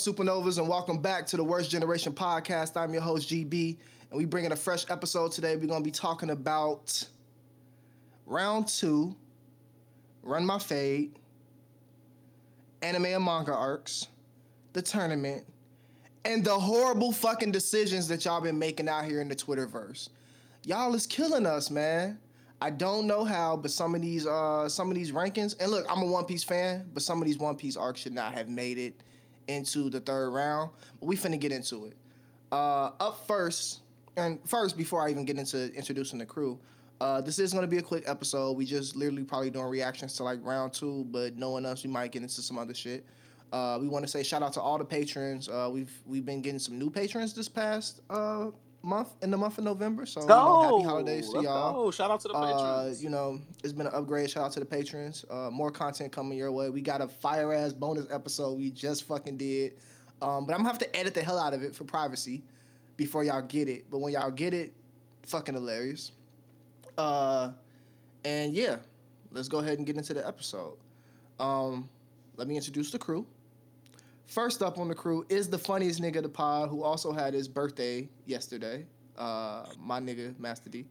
up, Supernovas, and welcome back to the Worst Generation podcast. I'm your host, GB, and we bring in a fresh episode today. We're going to be talking about round two, Run My Fade, anime and manga arcs, the tournament, and the horrible fucking decisions that y'all been making out here in the Twitterverse. Y'all is killing us, man. I don't know how, but some of these uh some of these rankings, and look, I'm a One Piece fan, but some of these One Piece arcs should not have made it into the third round. But we finna get into it. Uh up first, and first before I even get into introducing the crew, uh this is gonna be a quick episode. We just literally probably doing reactions to like round two, but knowing us, we might get into some other shit. Uh, we want to say shout out to all the patrons. Uh, we've we've been getting some new patrons this past uh, month in the month of November. So you know, happy holidays to Let's y'all. Oh, Shout out to the Uh, patrons. you know, it's been an upgrade. Shout out to the patrons. Uh, more content coming your way. We got a fire ass bonus episode we just fucking did. Um, but I'm gonna have to edit the hell out of it for privacy before y'all get it. But when y'all get it, fucking hilarious. Uh, and yeah, let's go ahead and get into the episode. Um, let me introduce the crew. First up on the crew is the funniest nigga the pod who also had his birthday yesterday. Uh, my nigga Master D.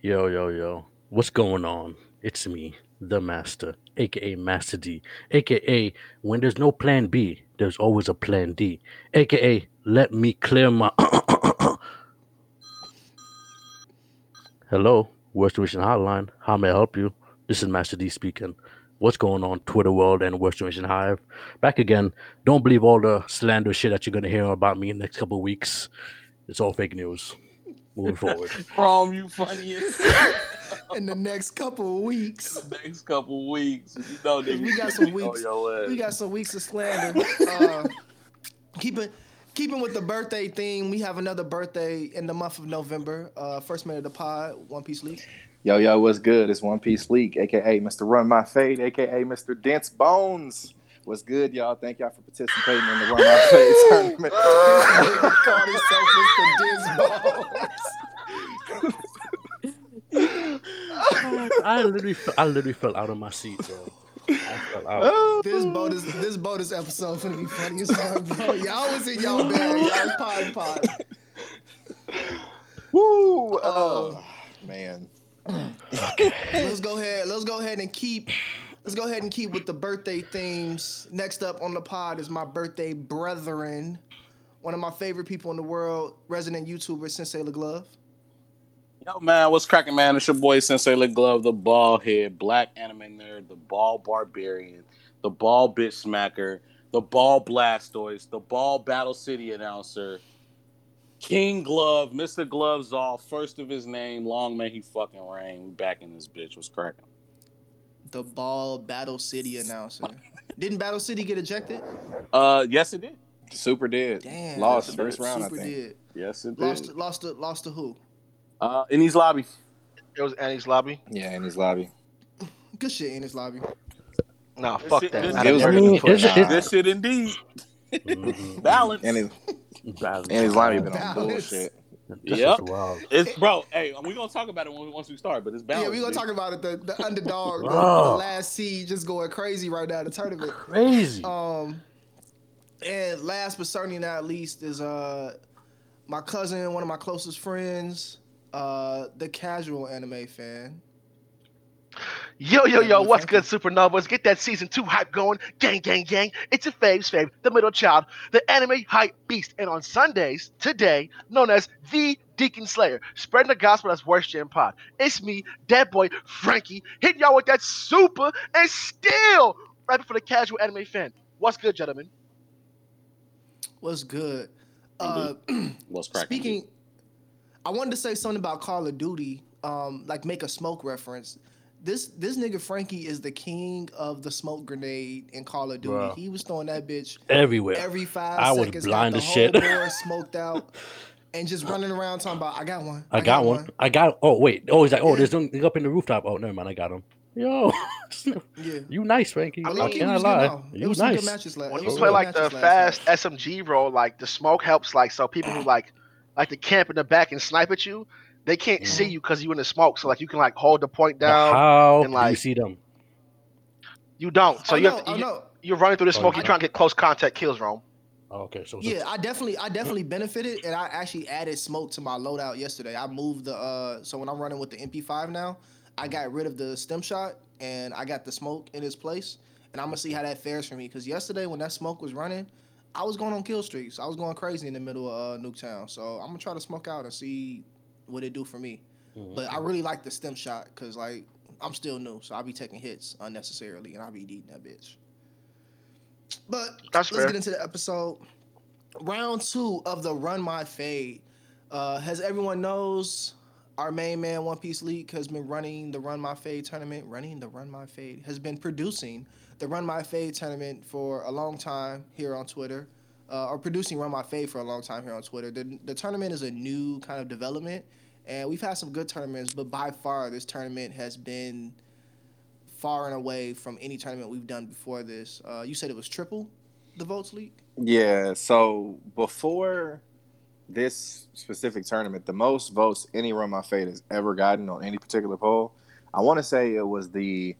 Yo, yo, yo. What's going on? It's me, the Master, aka Master D, aka when there's no plan B, there's always a plan D, aka let me clear my. Hello, Worst Generation Hotline. How may I help you? This is Master D speaking. What's going on, Twitter world and Worst Generation Hive? Back again. Don't believe all the slander shit that you're gonna hear about me in the next couple of weeks. It's all fake news. Moving forward. From you funniest. in the next couple of weeks. the next couple weeks. You know, We got some weeks. We got some weeks of slander. Uh, keeping keeping with the birthday theme, we have another birthday in the month of November. Uh, first minute of the pod, One Piece League. Yo, yo, what's good? It's One Piece League, aka Mr. Run My Fade, aka Mr. Dense Bones. What's good, y'all? Thank y'all for participating in the Run My Fade tournament. Called himself Mr. Disballs. I literally, I literally fell out of my seat, bro. I fell out. This bonus, this bonus episode gonna be funny as fuck, bro. Y'all was in y'all bag. Y'all pod pod. Woo! Uh, Oh, man. let's go ahead. Let's go ahead and keep. Let's go ahead and keep with the birthday themes. Next up on the pod is my birthday brethren, one of my favorite people in the world, resident YouTuber Sensei LeGlove. Yo, man, what's cracking, man? It's your boy Sensei Lit Glove, the ball head, black anime nerd, the ball barbarian, the ball bitch smacker, the ball blastoise, the ball battle city announcer, King Glove, Mr. Gloves off, first of his name. Long may he fucking reign. We back in this bitch. was cracking? The Ball Battle City announcer. Didn't Battle City get ejected? Uh, yes, it did. Super did. Damn. Lost Super first round, Super I think. did. Yes, it did. Lost, to, lost to, lost to who? Uh, in his lobby. It was Enies lobby. Yeah, in his lobby. Good shit in his lobby. Nah, This fuck shit- that. this Not shit- a was nerd. a Is it- Nah. Good shit indeed. Balance. And his, Balance. and his lobby been on Balance. bullshit. This Yep. is. It's bro. Hey, we're gonna talk about it when we, once we start, but it's balanced. yeah, we're gonna dude. talk about it. The, the underdog, the, the last seed just going crazy right now the tournament. Crazy. Um, and last but certainly not least is uh my cousin, one of my closest friends, uh, the casual anime fan. Yo, yo, yo, what's good, Supernovas? Get that season two hype going. Gang, gang, gang. It's a fave's fave, the middle child, the anime hype beast. And on Sundays, today, known as the Deacon Slayer, spreading the gospel as worst gen pod. It's me, that boy, Frankie, hitting y'all with that super and still rapping for the casual anime fan. What's good, gentlemen? What's good? Uh, What's cracking? speaking, I wanted to say something about Call of Duty. Um, like make a smoke reference. This this nigga Frankie is the king of the smoke grenade in Call of Duty. Bruh. He was throwing that bitch Everywhere. every five I was seconds. blind got as the shit. Whole board smoked out, and just running around talking about, "I got one. I got one. I got. Oh wait. Oh, he's like, oh, Yeah. there's something up in the rooftop. Oh, never mind. I got him. Yo, Yeah. you nice, Frankie. I I, mean, He cannot was good lie. You was nice. matches last. When you play like the matches last fast SMG role, like the smoke helps, like so people who like like to camp in the back and snipe at you, they can't see Mhm. you because you in the smoke. So like you can like hold the point But down. How and, do you like- see them? You don't. So oh, you no, have to, oh, you, no. you're running through the Oh, smoke. you You're trying to get close contact kills, Rome. Oh, okay, so Yeah, I definitely, I definitely benefited, and I actually added smoke to my loadout yesterday. I moved the, uh, so when I'm running with the MP5 now, I got rid of the stim shot, and I got the smoke in its place, and I'm gonna see how that fares for me. Because yesterday when that smoke was running, I was going on kill streaks. I was going crazy in the middle of uh, Nuketown. So I'm gonna try to smoke out and see what it do for me. Mhm. But I really like the stim shot because like I'm still new, so I'll be taking hits unnecessarily, and I'll be eating that bitch. But That's let's fair. get into the episode. Round two of the Run My Fade. Uh, as everyone knows, our main man, One Piece League, has been running the Run My Fade tournament. Running the Run My Fade has been producing the Run My Fade tournament for a long time here on Twitter, uh, or producing Run My Fade for a long time here on Twitter. The, the tournament is a new kind of development, and we've had some good tournaments, but by far this tournament has been far and away from any tournament we've done before this. Uh, you said it was triple the votes league. Yeah, so before this specific tournament, the most votes any Run My Fate has ever gotten on any particular poll, I want to say it was the,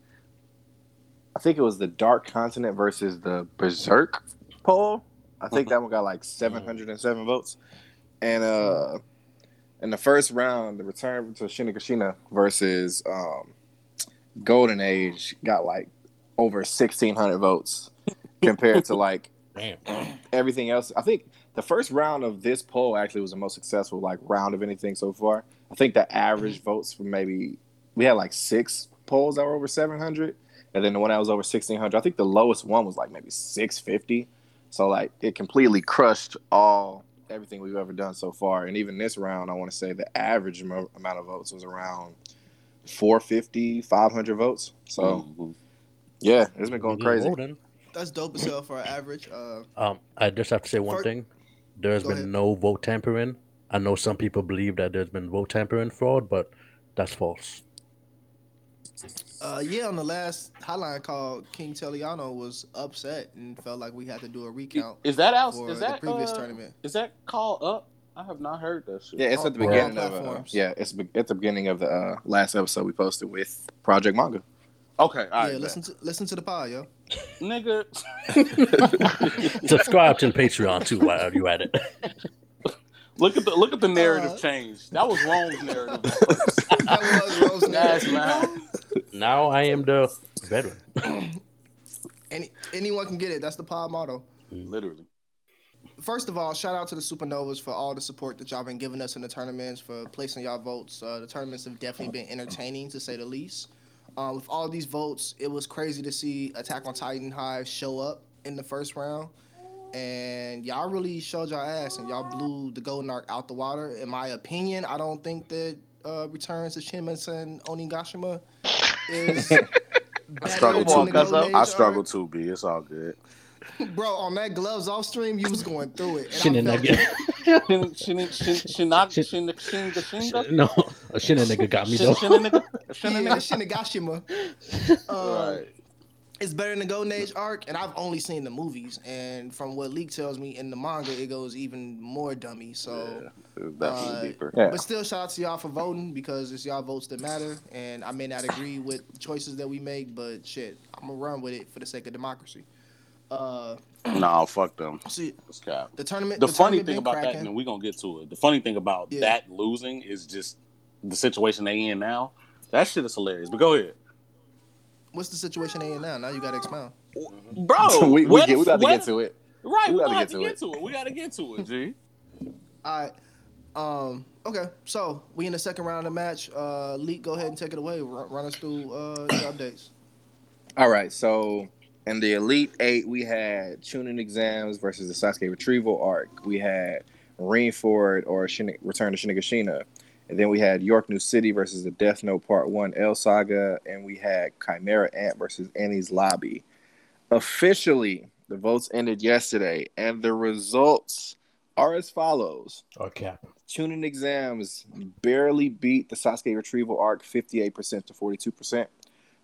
I think it was the Dark Continent versus the Berserk poll. I think that one got like 707 votes. And uh in the first round, the return to Shinigashina versus um, Golden Age got like over 1,600 votes compared to like Damn. everything else. I think the first round of this poll actually was the most successful like round of anything so far. I think the average votes for maybe we had like six polls that were over 700, and then the one that was over 1600. I think the lowest one was like maybe 650. So like it completely crushed all everything we've ever done so far. And even this round, I want to say the average mo- amount of votes was around 450, 500 votes. So Mhm. yeah, it's been going Mhm. crazy. Hold. That's dope as hell for an average. Uh, Um, I just have to say one Fir- thing. There's been ahead. no vote tampering. I know some people believe that there's been vote tampering fraud, but that's false. Uh, yeah, on the last hotline call, King Teliano was upset and felt like we had to do a recount Is that out? for Is the that previous uh, tournament. Is that call up? I have not heard that shit. Yeah, it's at the beginning of uh, yeah, it's at the beginning of the uh, last episode we posted with Project Manga. Okay, all right, yeah, bet. listen to listen to the pod, yo. nigga. Subscribe to the Patreon too while you at it. look at the look at the narrative Uh, change. That was wrong narrative. That was Rose That's narrative. Mad. now I am the veteran. Any anyone can get it. That's the pod motto. Literally. First of all, shout out to the Supernovas for all the support that y'all been giving us in the tournaments, for placing y'all votes. Uh, the tournaments have definitely been entertaining to say the least. Uh, with all these votes, it was crazy to see Attack on Titan Hive show up in the first round. And y'all really showed y'all ass and y'all blew the Golden Arc out the water. In my opinion, I don't think that uh, Returns to Shinmen Onigashima is better struggle than to- the Cuzzo. Golden I struggle arc. too, B. It's all good. Bro, on that gloves off stream, you was going through it. and I felt Shinigami. it. Shin shin shin shinag shin shin shin no, a shin nigga got me shin though. shin nigga shin Yeah, nigga. Shinigashima. Um, Right. It's better than the Golden Age arc, and I've only seen the movies. And from what Leak tells me in the manga, it goes even more dummy. So, Yeah, it's definitely uh, deeper. Yeah. but still, shout out to y'all for voting because it's y'all votes that matter. And I may not agree with the choices that we make, but shit, I'm gonna run with it for the sake of democracy. Uh, Nah, fuck them. see, It's the tournament. The, the funny tournament thing been about that, and we're gonna get to it. The funny thing about Yeah. that losing is just the situation they in now. That shit is hilarious. But go ahead, What's the situation they in now? Now you gotta expound. bro. we we, what get, we got to what get to it. Right, we we gotta gotta get to to get it. to it. We gotta get to it, G. All right. Um. Okay. So we in the second round of the match. Uh, Leak, go ahead and take it away. Run, run us through uh the updates. All right, so in the Elite Eight, we had Chunin exams versus the Sasuke Retrieval arc. We had Marineford or Shin- Return to Shinigashina. And then we had York New City versus the Death Note Part 1 L Saga. And we had Chimera Ant versus Enies Lobby. Officially, the votes ended yesterday, and the results are as follows. Okay. Chunin exams barely beat the Sasuke Retrieval arc 58% to 42%,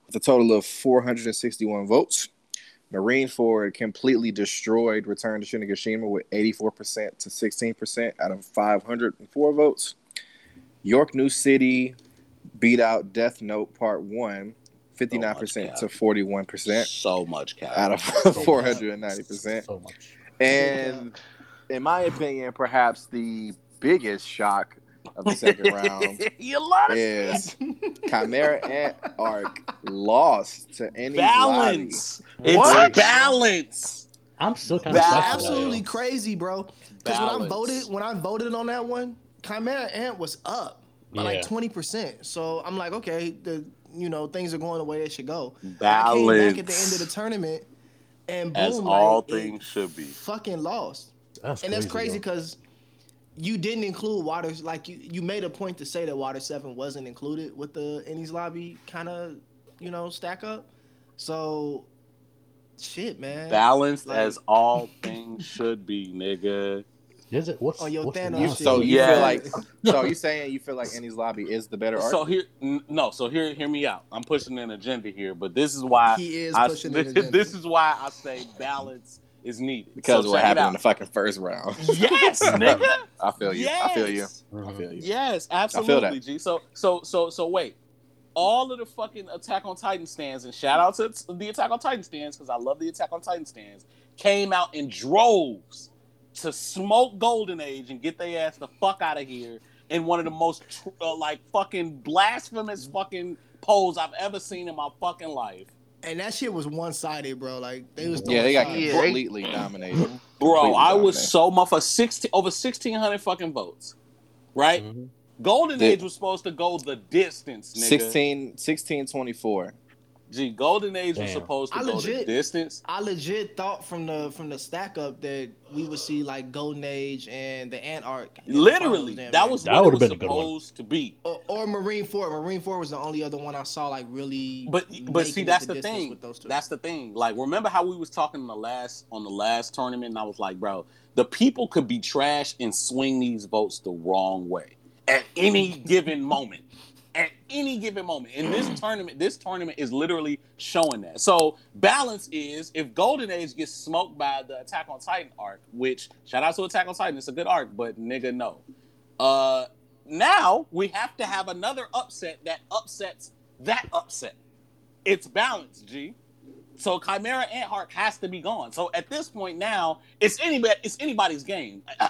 with a total of 461 votes. Marineford completely destroyed Return to Shinigashima with 84% to 16% out of 504 votes. York New City beat out Death Note Part 1 59% to 41% So much cap. out of So 490%. So much. And in my opinion, perhaps the biggest shock of the second round you love it. is Chimera Ant Arc lost to any balance. It's What? balance. I'm still kind of absolutely crazy, bro. Because when I voted, when I voted on that one, Chimera Ant was up by Yeah. like twenty percent. So I'm like, okay, the you know things are going the way they should go. I came back at the end of the tournament, and boom, As like, all it things should be. fucking lost. That's and that's crazy because you didn't include Waters. Like you, you made a point to say that Water Seven wasn't included with the Enies lobby kind of, you know, stack up. So, shit, man. Balanced Like- as all things should be, nigga. Is it? What's, Oh, yo, what's the Thanos You, nuance? so you Yeah. feel like so you saying you feel like Enies lobby is the better arc? So here, no. So here, hear me out. I'm pushing an agenda here, but this is why He is I, pushing this, an agenda. this is why I say balance is needed because So of what happened in the fucking first round. Yes, nigga. I feel you. Yes. I feel you. I feel you. Yes, uh-huh. that. absolutely, G. So, so, so, so, wait. All of the fucking Attack on Titan stands, and shout out to the Attack on Titan stands because I love the Attack on Titan stands, came out in droves to smoke Golden Age and get their ass the fuck out of here in one of the most uh, like fucking blasphemous fucking polls I've ever seen in my fucking life. and that shit was one sided, bro. Like they was Yeah, they got throwing Yeah, completely dominated. Bro, Completely I was dominated. so motherfucker sixteen over sixteen hundred fucking votes, right? Mhm. Golden The- Age was supposed to go the distance, nigga. 16, 16 24. Gee, Golden Age was supposed to I go the distance. I legit thought from the from the stack up that we would see like Golden Age and the Ant Arc. the Literally, that damn was That would've was been a good one. supposed to be. or, or Marineford. Marine Ford was the only other one I saw like really. But but see, that's the the thing. With those two. That's the thing. Like, remember how we was talking in the last on the last tournament, and I was like, bro, the people could be trash and swing these votes the wrong way at any given moment. At any given moment. In this tournament, this tournament is literally showing that. So balance is if Golden Age gets smoked by the Attack on Titan arc, which shout out to Attack on Titan, it's a good arc, but nigga no. Uh now we have to have another upset that upsets that upset. It's balance, G. So Chimera Ant arc has to be gone. So at this point now, it's anybody it's anybody's game.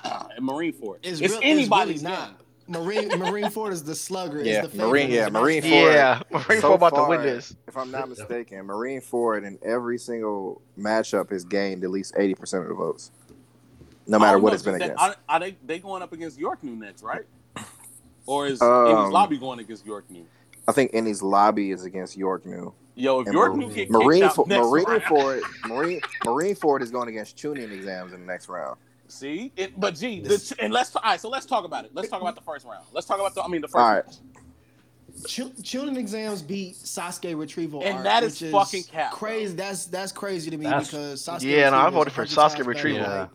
Marineford. It's, It's, anybody's it's really game. Not. Marine Marineford is the slugger. is Yeah, the favorite. Marine- yeah, Marine. Ford. Yeah, Marine So Ford about to win this. If I'm not mistaken, Marineford in every single matchup has gained at least 80% of the votes. No matter what know, it's been they- against. Are, are they they going up against York New next, right? Or is Um, Enies Lobby going against York New? I think Indy's lobby is against York New. Yo, if And York Mar- New get Marine, out Fo- next Marine round- Ford, Marine, Marineford is going against Chunin exams in the next round. See, it, but gee, This- the, and let's all right. So let's talk about it. Let's talk about the first round. Let's talk about the. I mean, the first. All right. round. Ch- Chunin exams beat Sasuke retrieval, And arc, that is which fucking cap, bro. Crazy. That's that's crazy to me That's- because Sasuke. Yeah, no, I voted for 100 Sasuke times better. retrieval. Like,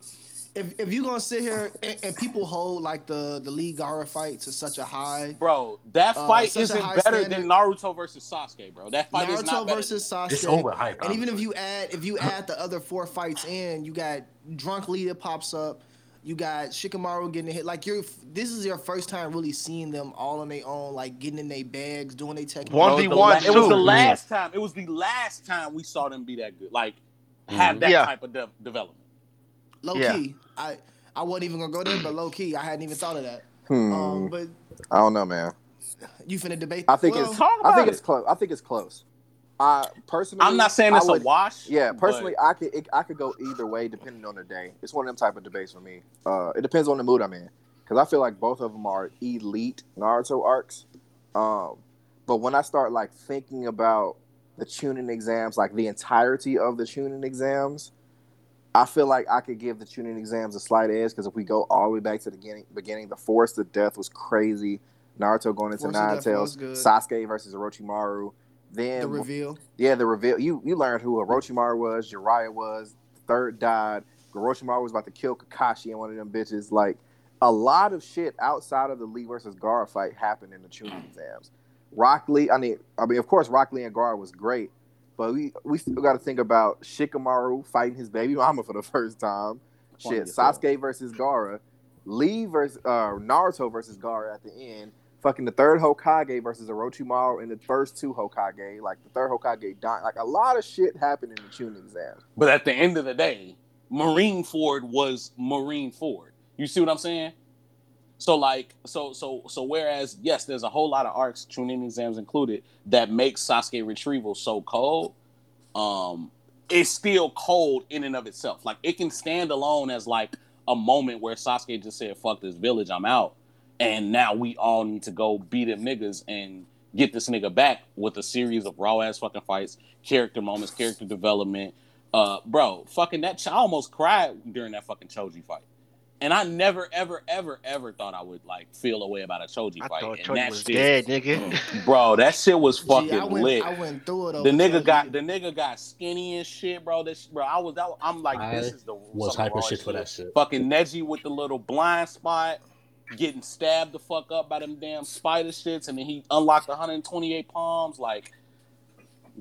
if if you gonna sit here and, and people hold like the the Lee Gaara fight to such a high, Bro, that Uh, fight such a isn't better standard. than Naruto versus Sasuke, bro. That fight is Naruto not better versus Sasuke, It's overhyped. and even if you add if you add the other four fights in, you got Drunk Lee that pops up. You got Shikamaru getting hit. Like you're, this is your first time really seeing them all on their own, like getting in their bags, doing their technique. One v one, It was the last time. It was the last time we saw them be that good. Like have that Yeah. type of de- development. Low Yeah. key, I I wasn't even gonna go there, but low key, I hadn't even thought of that. Hmm. Um, but I don't know, man. you finna debate. I think well, it's. talk I think it. it's close. I think it's close. I personally. I'm not saying it's would- a wash. Yeah, but personally, I could it, I could go either way depending on the day. It's one of them type of debates for me. Uh, it depends on the mood I'm in because I feel like both of them are elite Naruto arcs. Um, but when I start like thinking about the Chunin exams, like the entirety of the Chunin exams, I feel like I could give the Chunin exams a slight edge because if we go all the way back to the beginning, beginning the Forest of Death was crazy. Naruto going into Force Nine Tails. Sasuke versus Orochimaru. Then the reveal. yeah, the reveal. You you learned who Orochimaru was, Jiraiya was. The third died. Orochimaru was about to kill Kakashi and one of them bitches. Like a lot of shit outside of the Lee versus Gaara fight happened in the Chunin exams. Rock Lee, I mean, I mean, of course, Rock Lee and Gaara was great, but we we still got to think about Shikamaru fighting his baby mama for the first time. Shit, as. Sasuke versus Gaara, Lee versus uh, Naruto versus Gaara at the end. Fucking the third Hokage versus Orochimaru and the first two Hokage, like the third Hokage dying. Like a lot of shit happened in the Chunin exam. But at the end of the day, Marineford was Marineford. You see what I'm saying? So like, so so so whereas yes, there's a whole lot of arcs, Chunin exams included, that makes Sasuke retrieval so cold. Um, it's still cold in and of itself. Like it can stand alone as like a moment where Sasuke just said, "Fuck this village, I'm out," and now we all need to go beat them niggas and get this nigga back with a series of raw ass fucking fights, character moments, character development. Uh, bro, fucking that. I almost cried during that fucking Choji fight. And I never, ever, ever, ever thought I would like feel a way about a Choji fight. I fight. thought and Choji was shit- dead, nigga. Mm. bro. That shit was fucking Gee, I went, lit. I went through it. the nigga Choji. got the nigga got skinny and shit, bro. This bro, I was, that, I'm like, I this is the was some of the hyper shit for that shit. Fucking Neji with the little blind spot, getting stabbed the fuck up by them damn spider shits, and then he unlocked 128 palms. Like,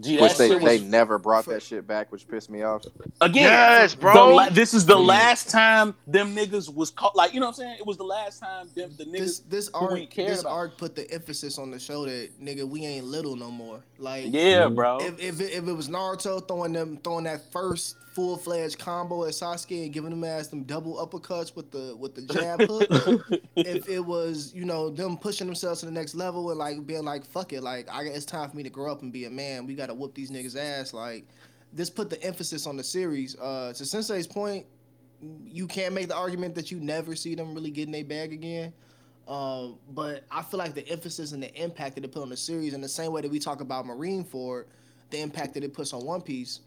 gee, Which they, was they never brought that shit back, which pissed me off. Again, Yes, bro. la- this is the Mm. last time them niggas was caught. Like, you know what I'm saying? It was the last time them the this niggas. this who we arc cared this about. arc put the emphasis on the show that nigga we ain't little no more. Like Yeah, Mhm. bro. if if it, if it was Naruto throwing them throwing that first full fledged combo at Sasuke and giving them ass them double uppercuts with the with the jab hook. if it was you know them pushing themselves to the next level and like being like fuck it like I it's time for me to grow up and be a man. We got to whoop these niggas ass. Like this put the emphasis on the series. Uh, to Sensei's point, you can't make the argument that you never see them really getting their bag again. Um, but I feel like the emphasis and the impact that it put on the series, in the same way that we talk about Marineford, the impact that it puts on One Piece,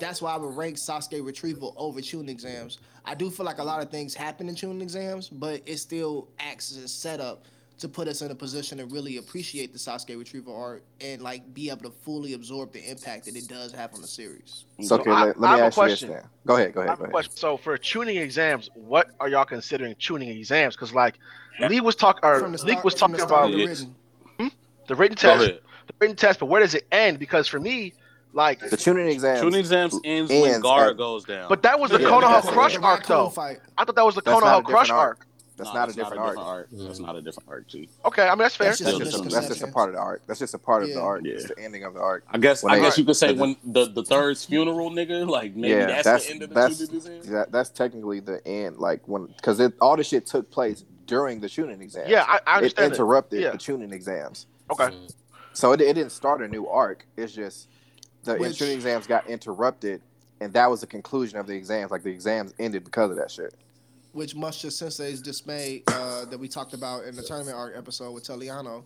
that's why I would rank Sasuke retrieval over Chunin exams. I do feel like a lot of things happen in Chunin exams, but it still acts as a setup to put us in a position to really appreciate the Sasuke retrieval art and like be able to fully absorb the impact that it does have on the series. So, okay, I- let, let I me have a ask you this question. Go ahead, go I ahead, have go a ahead. So for Chunin exams, what are y'all considering Chunin exams? Because like Lee was talking, or From the Lee start, was from the talking about the It's- written. Hmm? the written test, the written test, but where does it end? Because for me, like, The Chunin exams. Chunin exams ends, when ends Gaara at- goes down. but that was the Yeah, Konoha that's it. Crush arc though. Fight. I thought that was the That's not Konoha Crush different arc. That's Nah, not a different arc. arc. Mm. That's not a different arc, G. Okay, I mean that's fair. That's That's just, a, that's just a part of the arc. That's just a part of the arc. Yeah. It's the ending of the arc. I guess When I they- guess you could say when the the third's funeral, nigga. Like maybe Yeah, that's, that's- the end of the that's- Chunin exam. That, that's technically the end. Like when because all the shit took place during the Chunin exams. Yeah, I, I it understand. It interrupted Yeah. the Chunin exams. Okay, Mm. So it, it didn't start a new arc. It's just the Which- Chunin exams got interrupted, and that was the conclusion of the exams. Like the exams ended because of that shit. which much to Sensei's dismay uh, that we talked about in the tournament arc episode with Teliano,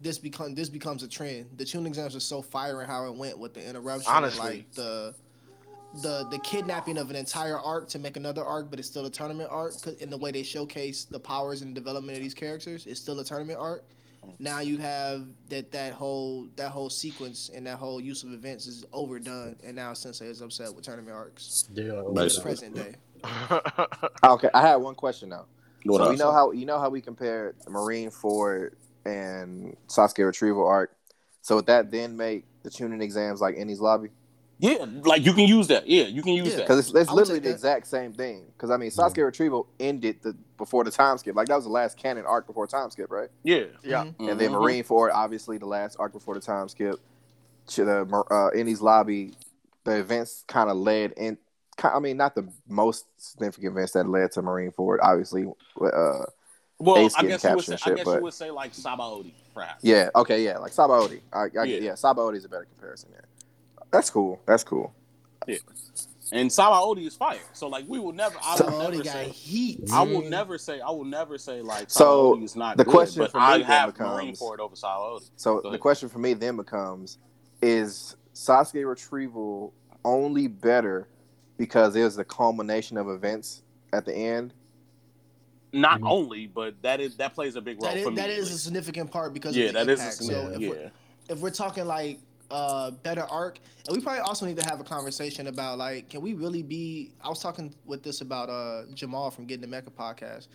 this become this becomes a trend. The Chunin exams are so fire in how it went with the interruption, Honestly. like the the the kidnapping of an entire arc to make another arc, but it's still a tournament arc. in the way they showcase the powers and development of these characters. It's still a tournament arc. Now you have that that whole that whole sequence and that whole use of events is overdone, and now Sensei is upset with tournament arcs. They are the present day. Okay, I had one question now. What so you know how you know how we compare Marineford and Sasuke retrieval arc. So would that then make the Chunin exams like Enies lobby? Yeah, like you can use that. Yeah, you can use Yeah. that. Because it's, it's literally the that. exact same thing. Because I mean, Sasuke retrieval ended the before the time skip. Like that was the last canon arc before time skip, right? Yeah. yeah. Mhm. And then Mhm. Marineford, obviously the last arc before the time skip. To the uh, Enies lobby, the events kind of led in. I mean, not the most significant events that led to Marineford, obviously. Uh, Well, Ace I guess you would say, and I guess but- you would say like Sabaody, perhaps. Yeah. Okay. Yeah. Like Sabaody. I, I, yeah. Yeah. yeah. Sabaody is a better comparison there. That's cool. That's cool. And Sabaody is fire. So like we will never. I will Sabaody never got say. heat. I will never say. I will never say like So, Sabaody is not the good, question but for me I then have becomes- Marineford over Sabaody. So the question for me then becomes: Is Sasuke retrieval only better because it was the culmination of events at the end? Not Mhm. only, but that is that plays a big role That is, for me. that at is a significant part because yeah, of the that is a impact. so significant. if, yeah. we're, if we're talking like uh better arc, and we probably also need to have a conversation about like, can we really be? I was talking with this about uh Jamal from Getting the Mecca podcast.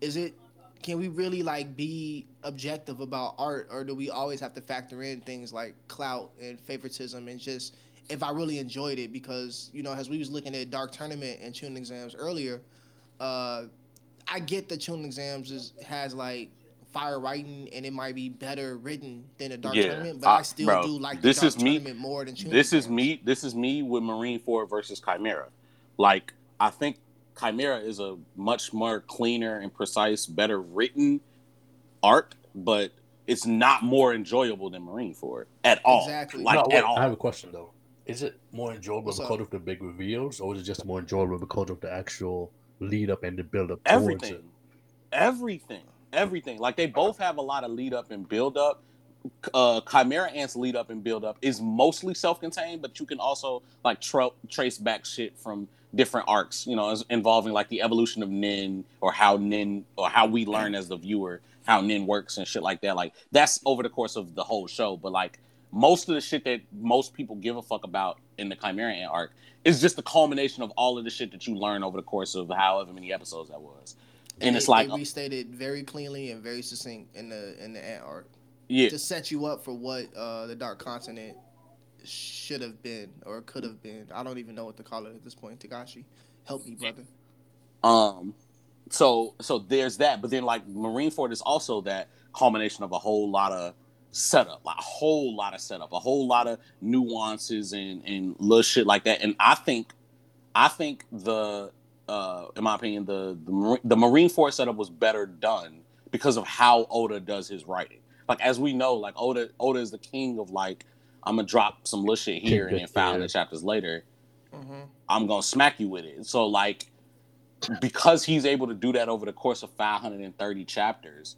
Is it? Can we really like be objective about art, or do we always have to factor in things like clout and favoritism and just if I really enjoyed it? Because you know, as we was looking at Dark Tournament and Chunin exams earlier, uh, I get that Chunin exams is has like fire writing and it might be better written than a dark Yeah, tournament, but I, I- still bro, do like this the dark is me- tournament more than Chunin This is exams. me. This is me with Marineford versus Chimera. Like I think Chimera is a much more cleaner and precise, better written arc, but it's not more enjoyable than Marineford at all. Exactly. Like No, wait, at all. I have a question though. Is it more enjoyable What's because up? of the big reveals, or is it just more enjoyable because of the actual lead up and the build up towards everything it? everything everything. Like they both have a lot of lead up and build up. Uh chimera ants lead up and build up is mostly self-contained but you can also like tra- trace back shit from different arcs you know as- involving like the evolution of nen or how nen or how we learn as the viewer how nen works and shit like that. Like that's over the course of the whole show but like most of the shit that most people give a fuck about in the chimera ant arc is just the culmination of all of the shit that you learn over the course of however many episodes that was and They- it's like they restated very cleanly and very succinct in the in the ant art yeah to set you up for what uh, the Dark Continent should have been or could have been. I don't even know what to call it at this point. Togashi, help me, brother. Um, so so there's that, but then like Marineford is also that culmination of a whole lot of setup, like a whole lot of setup, a whole lot of nuances and and little shit like that. And I think, I think the uh, in my opinion, the the, Mar- the Marineford setup was better done because of how Oda does his writing. Like as we know, like Oda Oda is the king of like I'm gonna drop some little shit here and then Tidbits, five yeah. the chapters later. Mm-hmm. I'm gonna smack you with it. So like because he's able to do that over the course of 530 chapters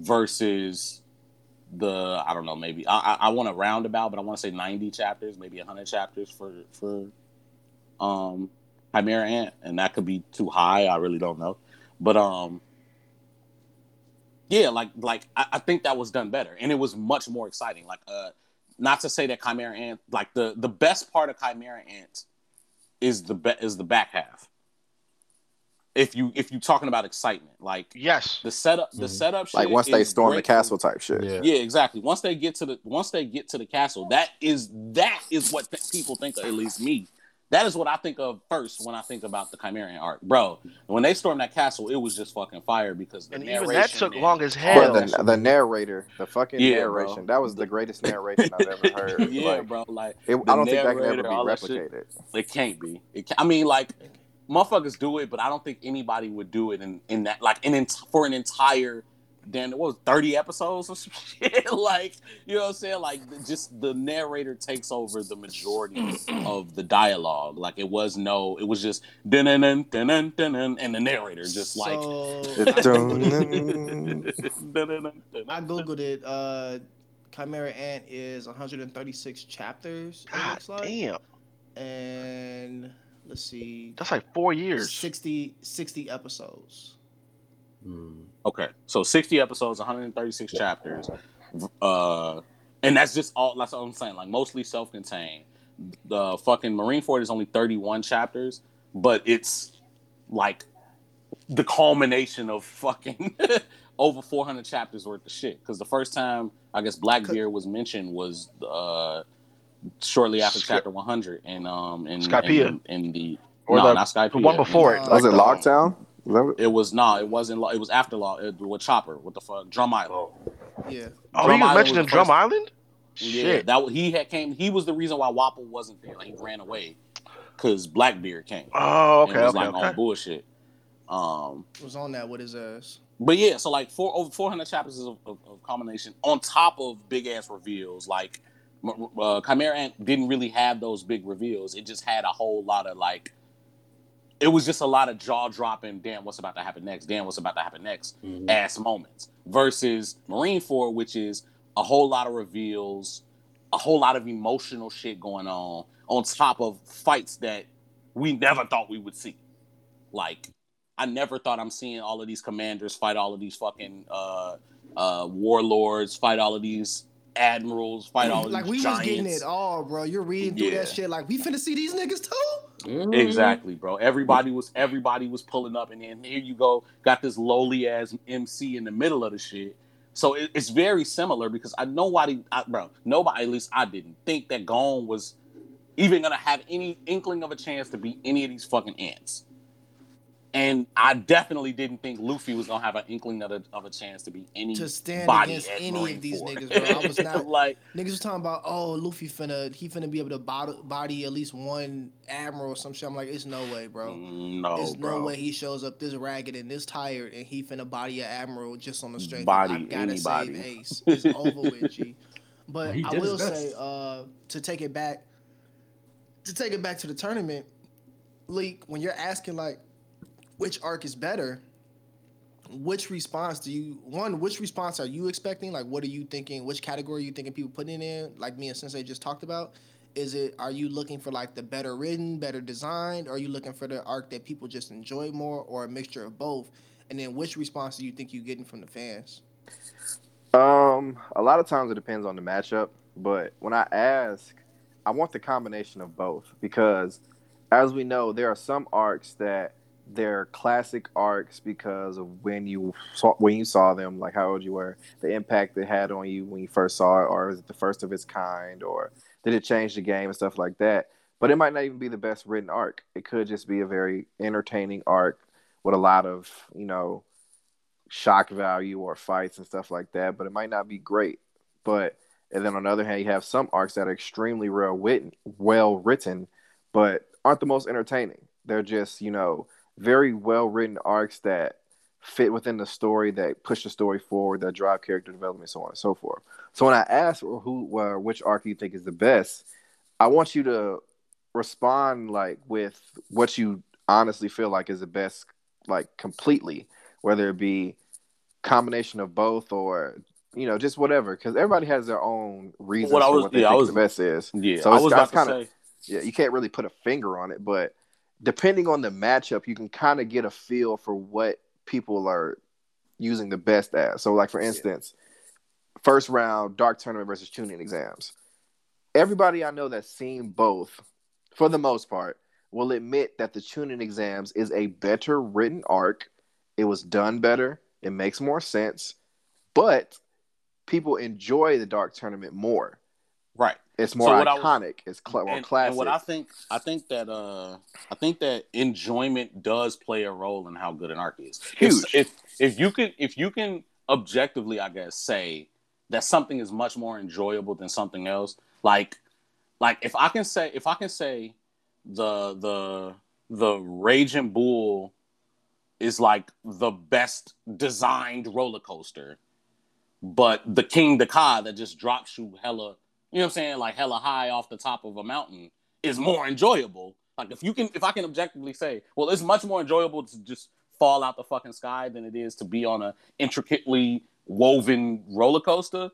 versus the I don't know maybe I I, I want to roundabout but I want to say 90 chapters maybe 100 chapters for for um Chimera Ant and that could be too high I really don't know but um yeah like like I, I think that was done better and it was much more exciting like uh not to say that Chimera Ant like the the best part of Chimera Ant is the be- is the back half. If you if you talking about excitement, like Yes. the setup, the Mhm. setup, Like once they is storm the castle type shit. Yeah. Yeah, exactly. Once they get to the once they get to the castle, that is that is what th- people think of. At least me, that is what I think of first when I think about the Chimera Ant arc, bro. When they stormed that castle, it was just fucking fire because the And even that took and- long as hell. But the, the narrator, the fucking Yeah, bro. narration, that was the greatest narration I've ever heard. yeah, Like, bro. Like it, I don't think that can ever be all shit. replicated. It can't be. It can, I mean, like motherfuckers do it, but I don't think anybody would do it in, in that like an ent- for an entire damn what was it, thirty episodes or some shit. like you know what I'm saying? Like just the narrator takes over the majority of the dialogue. Like it was no, it was just dun dun dun dun dun and the narrator just like. so It I, googled it. Uh, Chimera Ant is 136 chapters. It God looks like, damn. and let's see, That's like four years. 60 60 episodes. Mm. Okay, so 60 episodes, 136 chapters, uh, and that's just all. That's all I'm saying. Like mostly self-contained. The fucking Marineford is only 31 chapters, but it's like the culmination of fucking over 400 chapters worth of shit. Because the first time I guess Blackbeard was mentioned was uh, shortly after Sky- chapter 100, and um, in Skypiea. in, in the Or no, the- not Skypiea. The one before it. Was it like the- Loguetown? Was that what- It was no, it wasn't. It was after law. It, with Chopper. What the fuck? Drum Island. Oh, Yeah. Oh, Drum he was Island mentioned was Drum first- Island? Yeah, Shit. that he had came. He was the reason why Wapol wasn't there. Like he ran away because Blackbeard came. Oh, and okay, was okay, like okay. on bullshit. Um, Was on that with his ass. but yeah, so like four over four hundred chapters of, of, of combination on top of big ass reveals. Like uh, Chimera Ant didn't really have those big reveals. It just had a whole lot of like. It was just a lot of jaw dropping. Damn, what's about to happen next? Damn, what's about to happen next? mhm. ass moments versus Marine Four, which is a whole lot of reveals, a whole lot of emotional shit going on, on top of fights that we never thought we would see. Like, I never thought I'm seeing all of these commanders fight all of these fucking uh, uh, warlords, fight all of these admirals, fight all of like these we giants. was getting it all, bro. You're reading through Yeah. that shit. Like we finna see these niggas too. Mhm. Exactly, bro. Everybody was everybody was pulling up, and then here you go, got this lowly ass MC in the middle of the shit. So it, it's very similar because I nobody, I, bro, nobody at least I didn't think that Gon was even gonna have any inkling of a chance to beat any of these fucking ants. And I definitely didn't think Luffy was gonna have an inkling of a, of a chance to be any To stand body against at any of these Marineford. niggas, bro. I was not- like Niggas was talking about, oh, Luffy finna he finna be able to body, body at least one admiral or some shit. I'm like, it's no way, bro. no, it's bro. no way he shows up this ragged and this tired and he finna body an admiral just on the strength. Body of, I gotta anybody. save Ace. It's over with, G. But He I will say, uh, to take it back, to take it back to the tournament, Leak, when you're asking like which arc is better, which response do you one? Which response are you expecting? Like, what are you thinking? Which category are you thinking people putting in? Like me and Sensei just talked about. Is it? Are you looking for like the better written, better designed? Or are you looking for the arc that people just enjoy more, or a mixture of both? And then, which response do you think you're getting from the fans? Um, a lot of times it depends on the matchup, but when I ask, I want the combination of both because, as we know, there are some arcs that they're classic arcs because of when you saw when you saw them, like how old you were, the impact it had on you when you first saw it, or is it the first of its kind, or did it change the game and stuff like that. But it might not even be the best written arc. It could just be a very entertaining arc with a lot of you know shock value or fights and stuff like that, but it might not be great. But and then on the other hand, you have some arcs that are extremely well written, well written, but aren't the most entertaining. They're just you know very well written arcs that fit within the story, that push the story forward, that drive character development, so on and so forth. So when I ask who, uh, which arc you think is the best, I want you to respond like with what you honestly feel like is the best, like completely, whether it be combination of both or you know just whatever, because everybody has their own reasons What I was- what yeah, I was- the best is. Yeah, So I was about to kinda- say. Yeah, you can't really put a finger on it, but depending on the matchup, you can kind of get a feel for what people are using the best at. So, like for instance, first round dark tournament versus Chunin exams. Everybody I know that's seen both, for the most part, will admit that the Chunin exams is a better written arc. It was done better. It makes more sense, but people enjoy the dark tournament more. Right. It's more So what I was- iconic. it's cl- more and, classic. and what I think, I think that uh, I think that enjoyment does play a role in how good an arc is. If- Huge. If if you can if you can objectively, I guess, say that something is much more enjoyable than something else, like like if I can say if I can say the the the Raging Bull is like the best designed roller coaster, but the Kingda Ka that just drops you hella you know what I'm saying, like hella high off the top of a mountain is more enjoyable. Like if you can, if I can objectively say, well, it's much more enjoyable to just fall out the fucking sky than it is to be on a intricately woven roller coaster.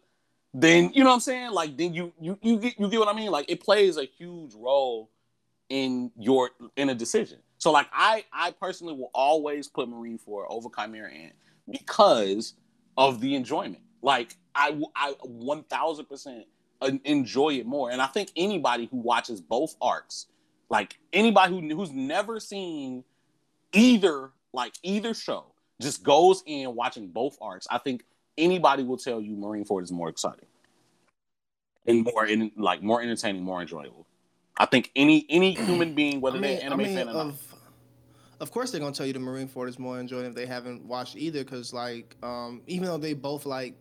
Then you know what I'm saying? Like then you you you get you get what I mean? Like it plays a huge role in your in a decision. So like I I personally will always put Marine for over Chimera Ant because of the enjoyment. Like I I one thousand percent enjoy it more. And I think anybody who watches both arcs, like anybody who who's never seen either like either show, just goes in watching both arcs. I think anybody will tell you Marineford is more exciting and more in like more entertaining, more enjoyable. I think any any human being, whether I they're mean, anime I mean, fan or not, of, of course they're gonna tell you the Marineford is more enjoyable if they haven't watched either, because like, um, even though they both like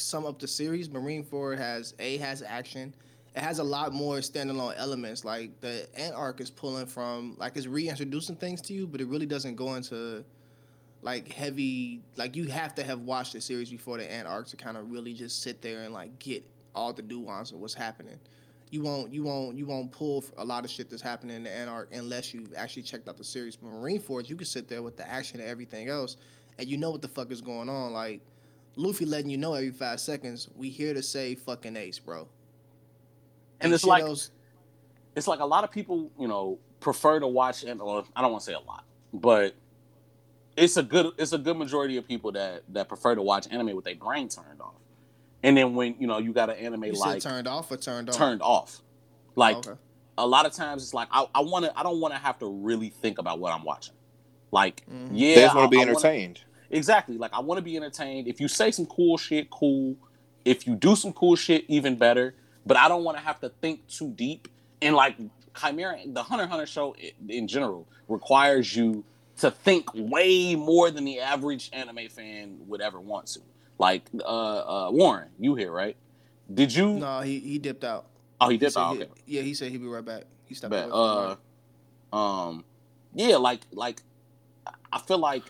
sum up the series, Marineford has a has action. It has a lot more standalone elements. Like the Ant arc is pulling from like it's reintroducing things to you, but it really doesn't go into like heavy. Like you have to have watched the series before the Ant arc to kind of really just sit there and like get all the nuance of what's happening you won't you won't you won't pull a lot of shit that's happening in the ant arc unless you actually checked out the series. But Marine Forge, you can sit there with the action and everything else, and you know what the fuck is going on. Like Luffy letting you know every five seconds, we here to save fucking Ace, bro. And it's like- else- it's like a lot of people, you know, prefer to watch and or I don't want to say a lot, but it's a good it's a good majority of people that that prefer to watch anime with their brain turned off. And then when you know you got an anime you like turned off or turned on. turned off, like okay. a lot of times it's like I, I want to I don't want to have to really think about what I'm watching. Like Mhm. yeah, they just want to be I wanna- entertained. Exactly. Like I want to be entertained. If you say some cool shit, cool. If you do some cool shit, even better. But I don't want to have to think too deep. And like Chimera, the Hunter Hunter show in general requires you to think way more than the average anime fan would ever want to. Like uh, uh Warren, you here, right? Did you? No, he he dipped out. Oh, he did. said Oh, he- okay. Yeah, he said he'd be right back. He stepped But out. uh, um, yeah, like like I feel like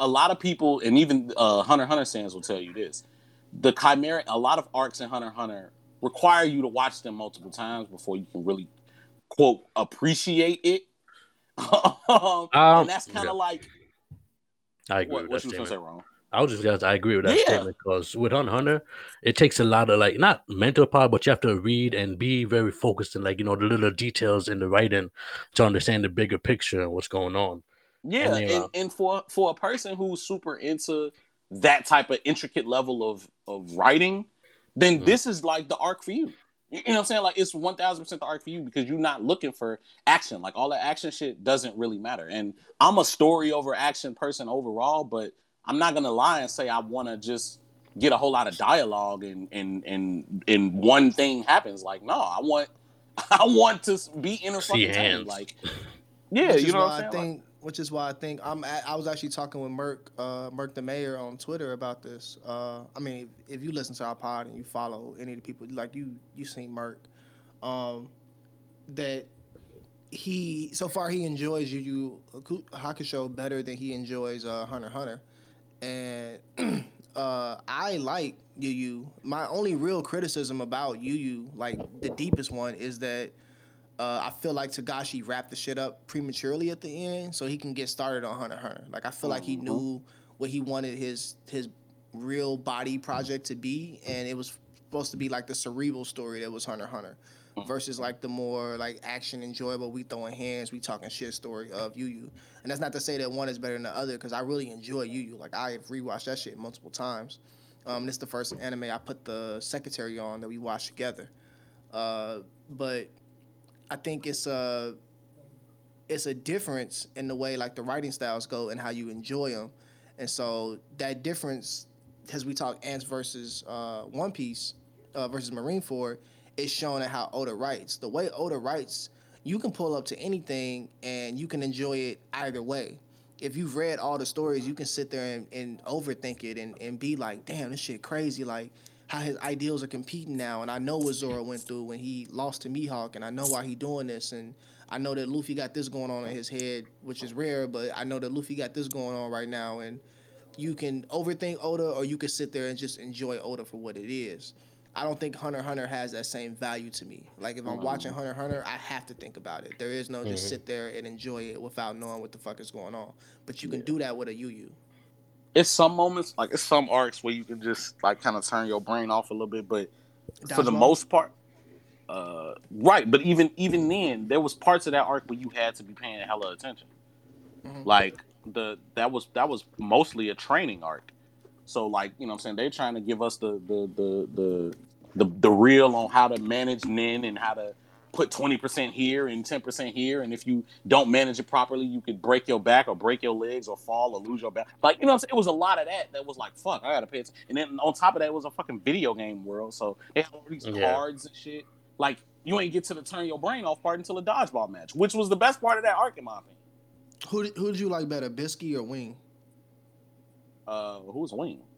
a lot of people, and even uh, Hunter Hunter fans will tell you this: the chimera, a lot of arcs in Hunter Hunter require you to watch them multiple times before you can really quote appreciate it. um, and that's kind yeah. of like I agree what, with what that you gonna statement. say, wrong. I was just guys, I agree with that Yeah. statement because with Hunter Hunter, it takes a lot of like not mental power, but you have to read and be very focused in like you know the little details in the writing to understand the bigger picture and what's going on. Yeah, And, and, and for for a person who's super into that type of intricate level of of writing, then Mhm. this is like the arc for you. You know what I'm saying? Like it's one thousand percent the arc for you because you're not looking for action. Like all that action shit doesn't really matter. And I'm a story over action person overall, but I'm not gonna lie and say I want to just get a whole lot of dialogue and and and and one thing happens. Like no, I want I want to be in a See fucking hands. Like yeah, you know what I'm I saying? Like, think, which is why I think I'm. At, I was actually talking with Merk, uh, Merk the mayor on Twitter about this. Uh, I mean, if you listen to our pod and you follow any of the people, like you, you seen Merk, um, that he so far he enjoys Yu Yu Hakusho better than he enjoys uh, Hunter Hunter, and uh, I like Yu Yu. My only real criticism about Yu Yu, like the deepest one, is that. Uh, I feel like Togashi wrapped the shit up prematurely at the end, so he can get started on Hunter Hunter. Like I feel like he Mhm. knew what he wanted his his real body project to be, and it was supposed to be like the cerebral story that was Hunter Hunter, Mhm. versus like the more like action enjoyable, we throwing hands, we talking shit story of Yu Yu. And that's not to say that one is better than the other, because I really enjoy Yu Yu. Like I have rewatched that shit multiple times. Um, this is the first anime I put the secretary on that we watched together. Uh, but I think it's a it's a difference in the way like the writing styles go and how you enjoy them, and so that difference, as we talk ants versus uh, One Piece uh, versus Marineford, is shown in how Oda writes. The way Oda writes, you can pull up to anything and you can enjoy it either way. If you've read all the stories, you can sit there and, and overthink it and, and be like, damn, this shit crazy. Like how his ideals are competing now, and I know what Zoro went through when he lost to Mihawk, and I know why he doing this, and I know that Luffy got this going on in his head, which is rare, but I know that Luffy got this going on right now, and you can overthink Oda, or you can sit there and just enjoy Oda for what it is. I don't think Hunter Hunter has that same value to me. Like if I'm watching Hunter Hunter, I have to think about it. There is no just Mhm. sit there and enjoy it without knowing what the fuck is going on. But you can do that with a Yu Yu. It's some moments like it's some arcs where you can just like kind of turn your brain off a little bit but for the Dodgeball? most part uh right but even even then there was parts of that arc where you had to be paying hella attention Mhm. like the that was that was mostly a training arc so like you know what i'm saying they're trying to give us the the the the the, the real on how to manage nen and how to put 20% here and 10% here and if you don't manage it properly you could break your back or break your legs or fall or lose your back like you know what I'm saying? it was a lot of that that was like fuck i gotta pay attention and then on top of that it was a fucking video game world so they had all these Yeah. cards and shit like you ain't get to the turn your brain off part until a dodgeball match which was the best part of that arc in my opinion Who did- who did you like better, Bisky or Wing? uh who's wing Was it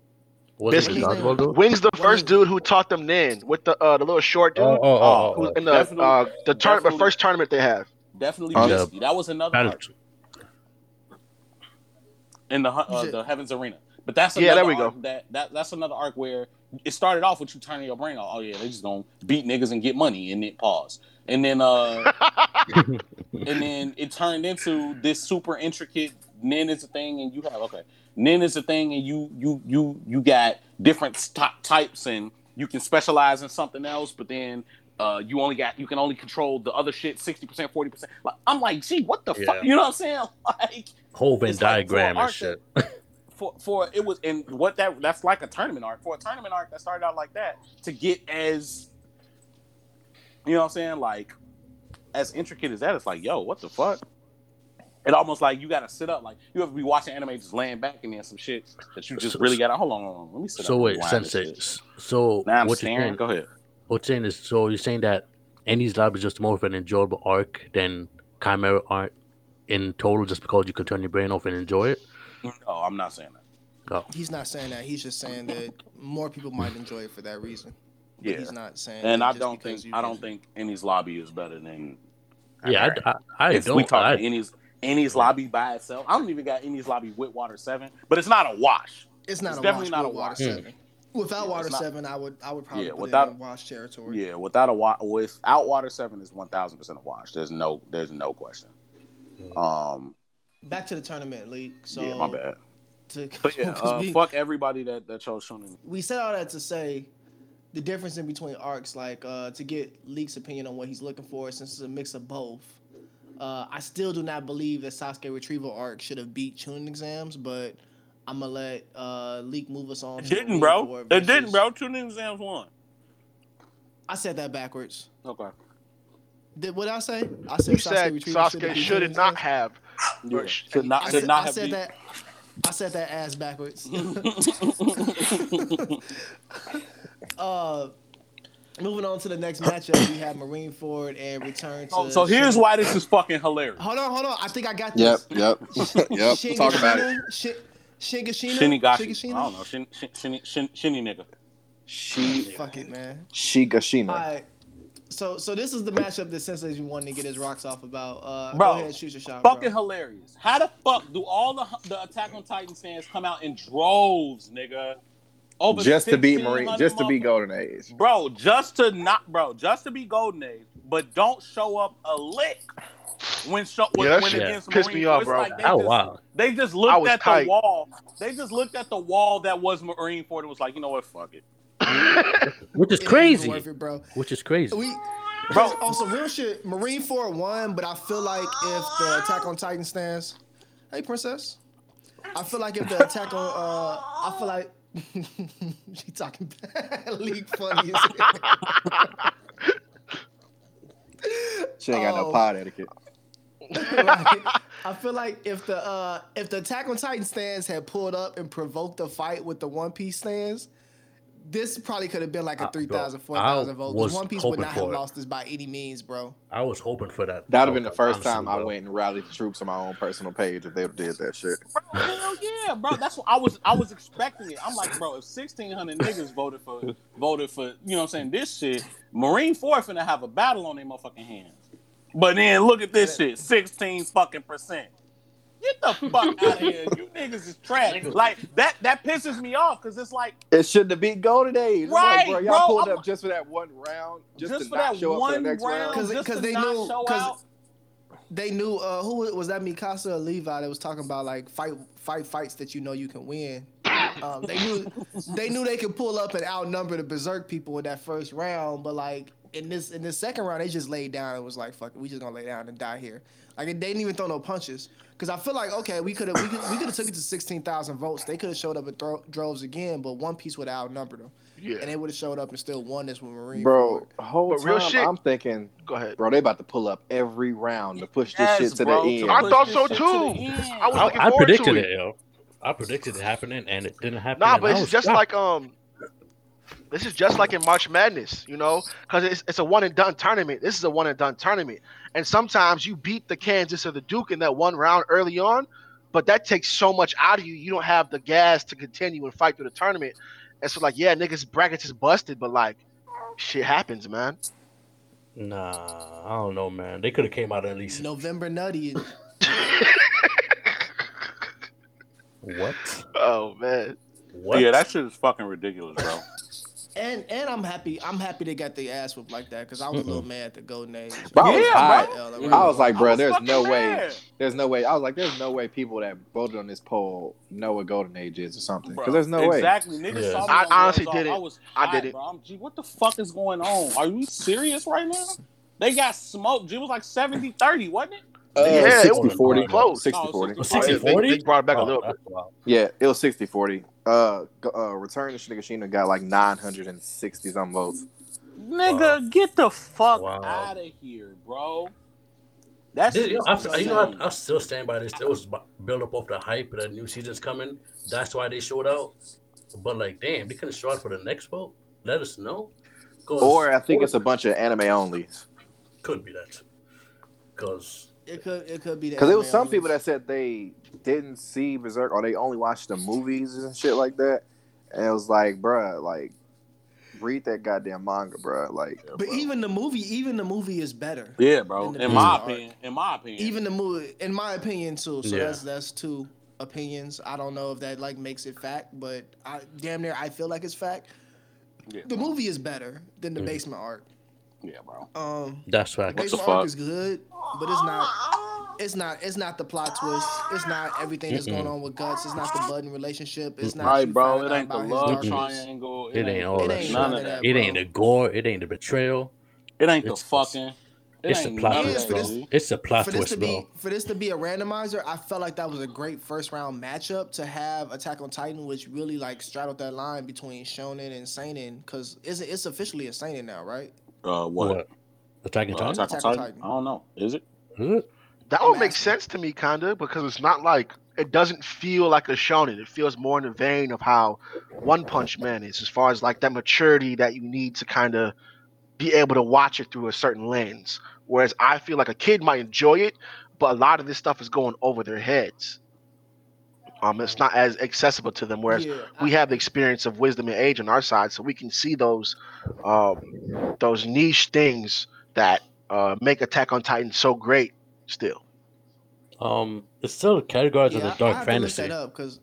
Biscuit. Dodgeball, dude? Wing's the first dude who taught them Nen with the uh, the little short dude Oh, oh, oh, who's oh, in the uh, the tournament, definitely- first tournament they have. definitely Oh, yeah. Bisky. that was another That arc in the uh, the heavens arena but that's Yeah, another there we go. arc that, that that's another arc where it started off with you turning your brain off oh yeah they just gonna beat niggas and get money and then pause and then uh and then it turned into this super intricate nen is a thing and you have okay. Nen is a thing and you you you you got different st- types and you can specialize in something else but then uh, you only got you can only control the other shit 60% 40% like i'm like gee what the Yeah. fuck you know what i'm saying? Like whole Venn It's like diagram and shit. for for it was and what that that's like a tournament arc for a tournament arc that started out like that to get as you know what I'm saying? Like as intricate as that it's like yo what the fuck it almost like you gotta sit up like you ever be watching anime just laying back and then some shit that you just So- really gotta hold on, hold on let me sit So up wait, and rewind this Sensei. shit. s- So now I'm what you're staring saying? go ahead What you're saying is, so you're saying that Annie's Lab is just more of an enjoyable arc than Chimera arc in total just because you can turn your brain off and enjoy it? No, I'm not saying that. Oh. He's not saying that. He's just saying that more people might enjoy it for that reason. But Yeah, He's not saying. and that I don't think I don't think Enies lobby is better than. Yeah, Alright. I, I, I if don't. we talk I, Enies Enies lobby by itself, I don't even got Enies lobby with Water Seven, but it's not a wash. It's not It's a definitely wash not a with Water wash. Seven. Without Yeah, Water not- Seven, I would I would probably Yeah, put without- it in wash territory. Yeah, without a wa- without Water Seven is one thousand percent a wash. There's no there's no question. Um, Back to the tournament league. So yeah, my bad. To, But yeah, 'cause uh, we, fuck everybody that that chose Chunin. we said all that to say the difference in between arcs, like uh, to get Leek's opinion on what he's looking for, since it's a mix of both. Uh, I still do not believe that Sasuke Retrieval arc should have beat Chunin exams, but I'm gonna let uh, Leak move us on. It didn't, bro. Corps It didn't, bro. Chunin exams won. I said that backwards. Okay. Did what did I say? I said You said Retrieval Sasuke should've should Chunin not have. Yeah. sh- Should not I should said, not I have said beat. that. I said that ass backwards. uh, moving on to the next matchup, we have Marineford and return to. So, so here's why this is fucking hilarious. Hold on, hold on. I think I got this. yep, yep. We'll talk about it. Shin- Shingashina. Shinigashi. Shingashina? I don't know. Shin, shin, shin, shin, shinny nigga. She Fuck it, man. Shigashina. All right. So, so this is the matchup that Sensei wanted to get his rocks off about. Uh, Bro, go ahead, shoot your shot, Fucking bro. hilarious. How the fuck do all the the Attack on Titan fans come out in droves, nigga? Over just to beat 1,500 Marine, just to beat? Golden Age. Bro, just to not, bro, just to be Golden Age, but don't show up a lick when show when, Yeah, that when shit against pissed Marine me off, bro. Like they oh just, wow. They just looked at tight. the wall. They just looked at the wall that was Marineford and was like, you know what, fuck it, Which is It crazy. it, bro. Which is crazy. We, Bro. bro. On some real shit, Marineford won, but I feel like if the Attack on Titan stands, hey princess, I feel like if the Attack on, uh, I feel like she talking. League funny. As. She ain't got no Oh. pod etiquette. right? I feel like if the uh, if the Attack on Titan stands had pulled up and provoked a fight with the One Piece stands. This probably could have been like a Uh, 3,000, bro, 4,000 I vote. 'cause was One Piece would hoping not have it. lost this by any means, bro. I was hoping for that. That would have been the first Honestly, time I bro. went and rallied the troops on my own personal page if they did that shit. bro. Hell yeah, bro. That's what I was. I was expecting it. I'm like, bro, if 1,600 niggas voted for voted for, you know, what I'm saying this shit, Marineford finna have a battle on their motherfucking hands. But then look at this shit, 16 fucking percent. Get the fuck out of here. You niggas is trash. Like that that pisses me off because it's like It shouldn't have been Golden Age. It's Right, like, bro, y'all bro, pulled I'm- up just for that one round, just, just, to for not that show up for the one next round. round, 'Cause- just 'cause they not knew- show 'cause- out. They knew uh, who was that Mikasa or Levi that was talking about like fight fight fights that you know you can win. Um, they knew they knew they could pull up and outnumber the Berserk people in that first round, but like in this in this second round, they just laid down and was like, "Fuck it, we just gonna lay down and die here." Like they didn't even throw no punches because I feel like okay, we could have we could we could have took it to sixteen thousand votes. They could have showed up and thro- droves again, but One Piece would have outnumbered them, Yeah. and they would have showed up and still won this with Marine. Bro, Ford. whole But real time shit- I'm thinking, Go ahead. bro, they about to pull up every round to push this Yes, shit to bro, the end. to I thought so shit to too. I was I, looking I forward to predicted it. it, yo. I predicted it happening, and it didn't happen. Nah, but I this was is just shocked. like um, this is just like in March Madness, you know, because it's it's a one and done tournament. This is a one and done tournament, and sometimes you beat the Kansas or the Duke in that one round early on, but that takes so much out of you. You don't have the gas to continue and fight through the tournament. And so, like, yeah, niggas brackets is busted, but like, shit happens, man. Nah, I don't know, man. They could have came out at least. November Nutty. What? Oh man, What? Yeah, that shit is fucking ridiculous, bro. And and I'm happy. I'm happy they got their ass whipped like that because I was a little mad at the Golden Age. Bro, I was Yeah, hot. bro. I was like, I bro, was there's fucking no way, there's no way. I was like, there's no way people that voted on this poll know what Golden Age is or something. Because there's no way. Exactly. Niggas Yeah. saw me I honestly did it. I was I did it. Bro. I'm, Gee, what the fuck is going on? Are you serious right now? They got smoked. G it was like 70 30, wasn't it? Uh, Yeah, it 60 was 40. close. 60 No, 40. 60 40? they brought it back a little that's wild. Yeah, it was 60 40. Uh, go- uh, Return to Shigashina got like 960 some votes. Nigga, get the fuck Wow. out of here, bro. That's This- you know, I, you know I, I still stand by this. It was built up off the hype that new season's coming. That's why they showed out. But like, damn, they couldn't show out for the next vote. Let us know. Or I think it's a bunch of anime only. could be that. Because It could it could be that Because there was some only. people that said they didn't see Berserk or they only watched the movies and shit like that. And it was like, bruh, like, read that goddamn manga, bruh. Like, But even the movie, even the movie is better. Yeah, bro. In my art. opinion, in my opinion, Even the movie, in my opinion, too. So Yeah. that's that's two opinions. I don't know if that like makes it fact, but I damn near I feel like it's fact. yeah, The movie is better than the Mhm. basement art. Yeah, bro. Um, That's the fact. What the basement arc fuck? is good, but it's not. It's not. It's not the plot twist. It's not everything that's going Mm-mm. on with guts. It's not the Button relationship. It's not. Right, bro. It ain't the love triangle. It ain't all It that ain't shit. none None of of that. that. It bro. ain't the gore. It ain't the betrayal. It ain't the fucking. It It's a plot twist, that, bro. G. It's the plot for this twist, to be bro. for this to be a randomizer, I felt like that was a great first round matchup to have Attack on Titan, which really like straddled that line between Shonen and Seinen, because it's it's officially a Seinen now, right? Uh, what? What? Attack on Uh, Titan? Attack Attack on Titan? Titan. I don't know. Is it? Is it? That I'm would make sense to me, kinda, because it's not like it doesn't feel like a shonen. It feels more in the vein of how One Punch Man is, as far as like that maturity that you need to kind of be able to watch it through a certain lens. Whereas I feel like a kid might enjoy it, but a lot of this stuff is going over their heads. Um, it's not as accessible to them. Whereas yeah, we have the experience of wisdom and age on our side, so we can see those um, those niche things that uh, make Attack on Titan so great. Still, Um, it's still categorized yeah, as a dark have fantasy. To look that up because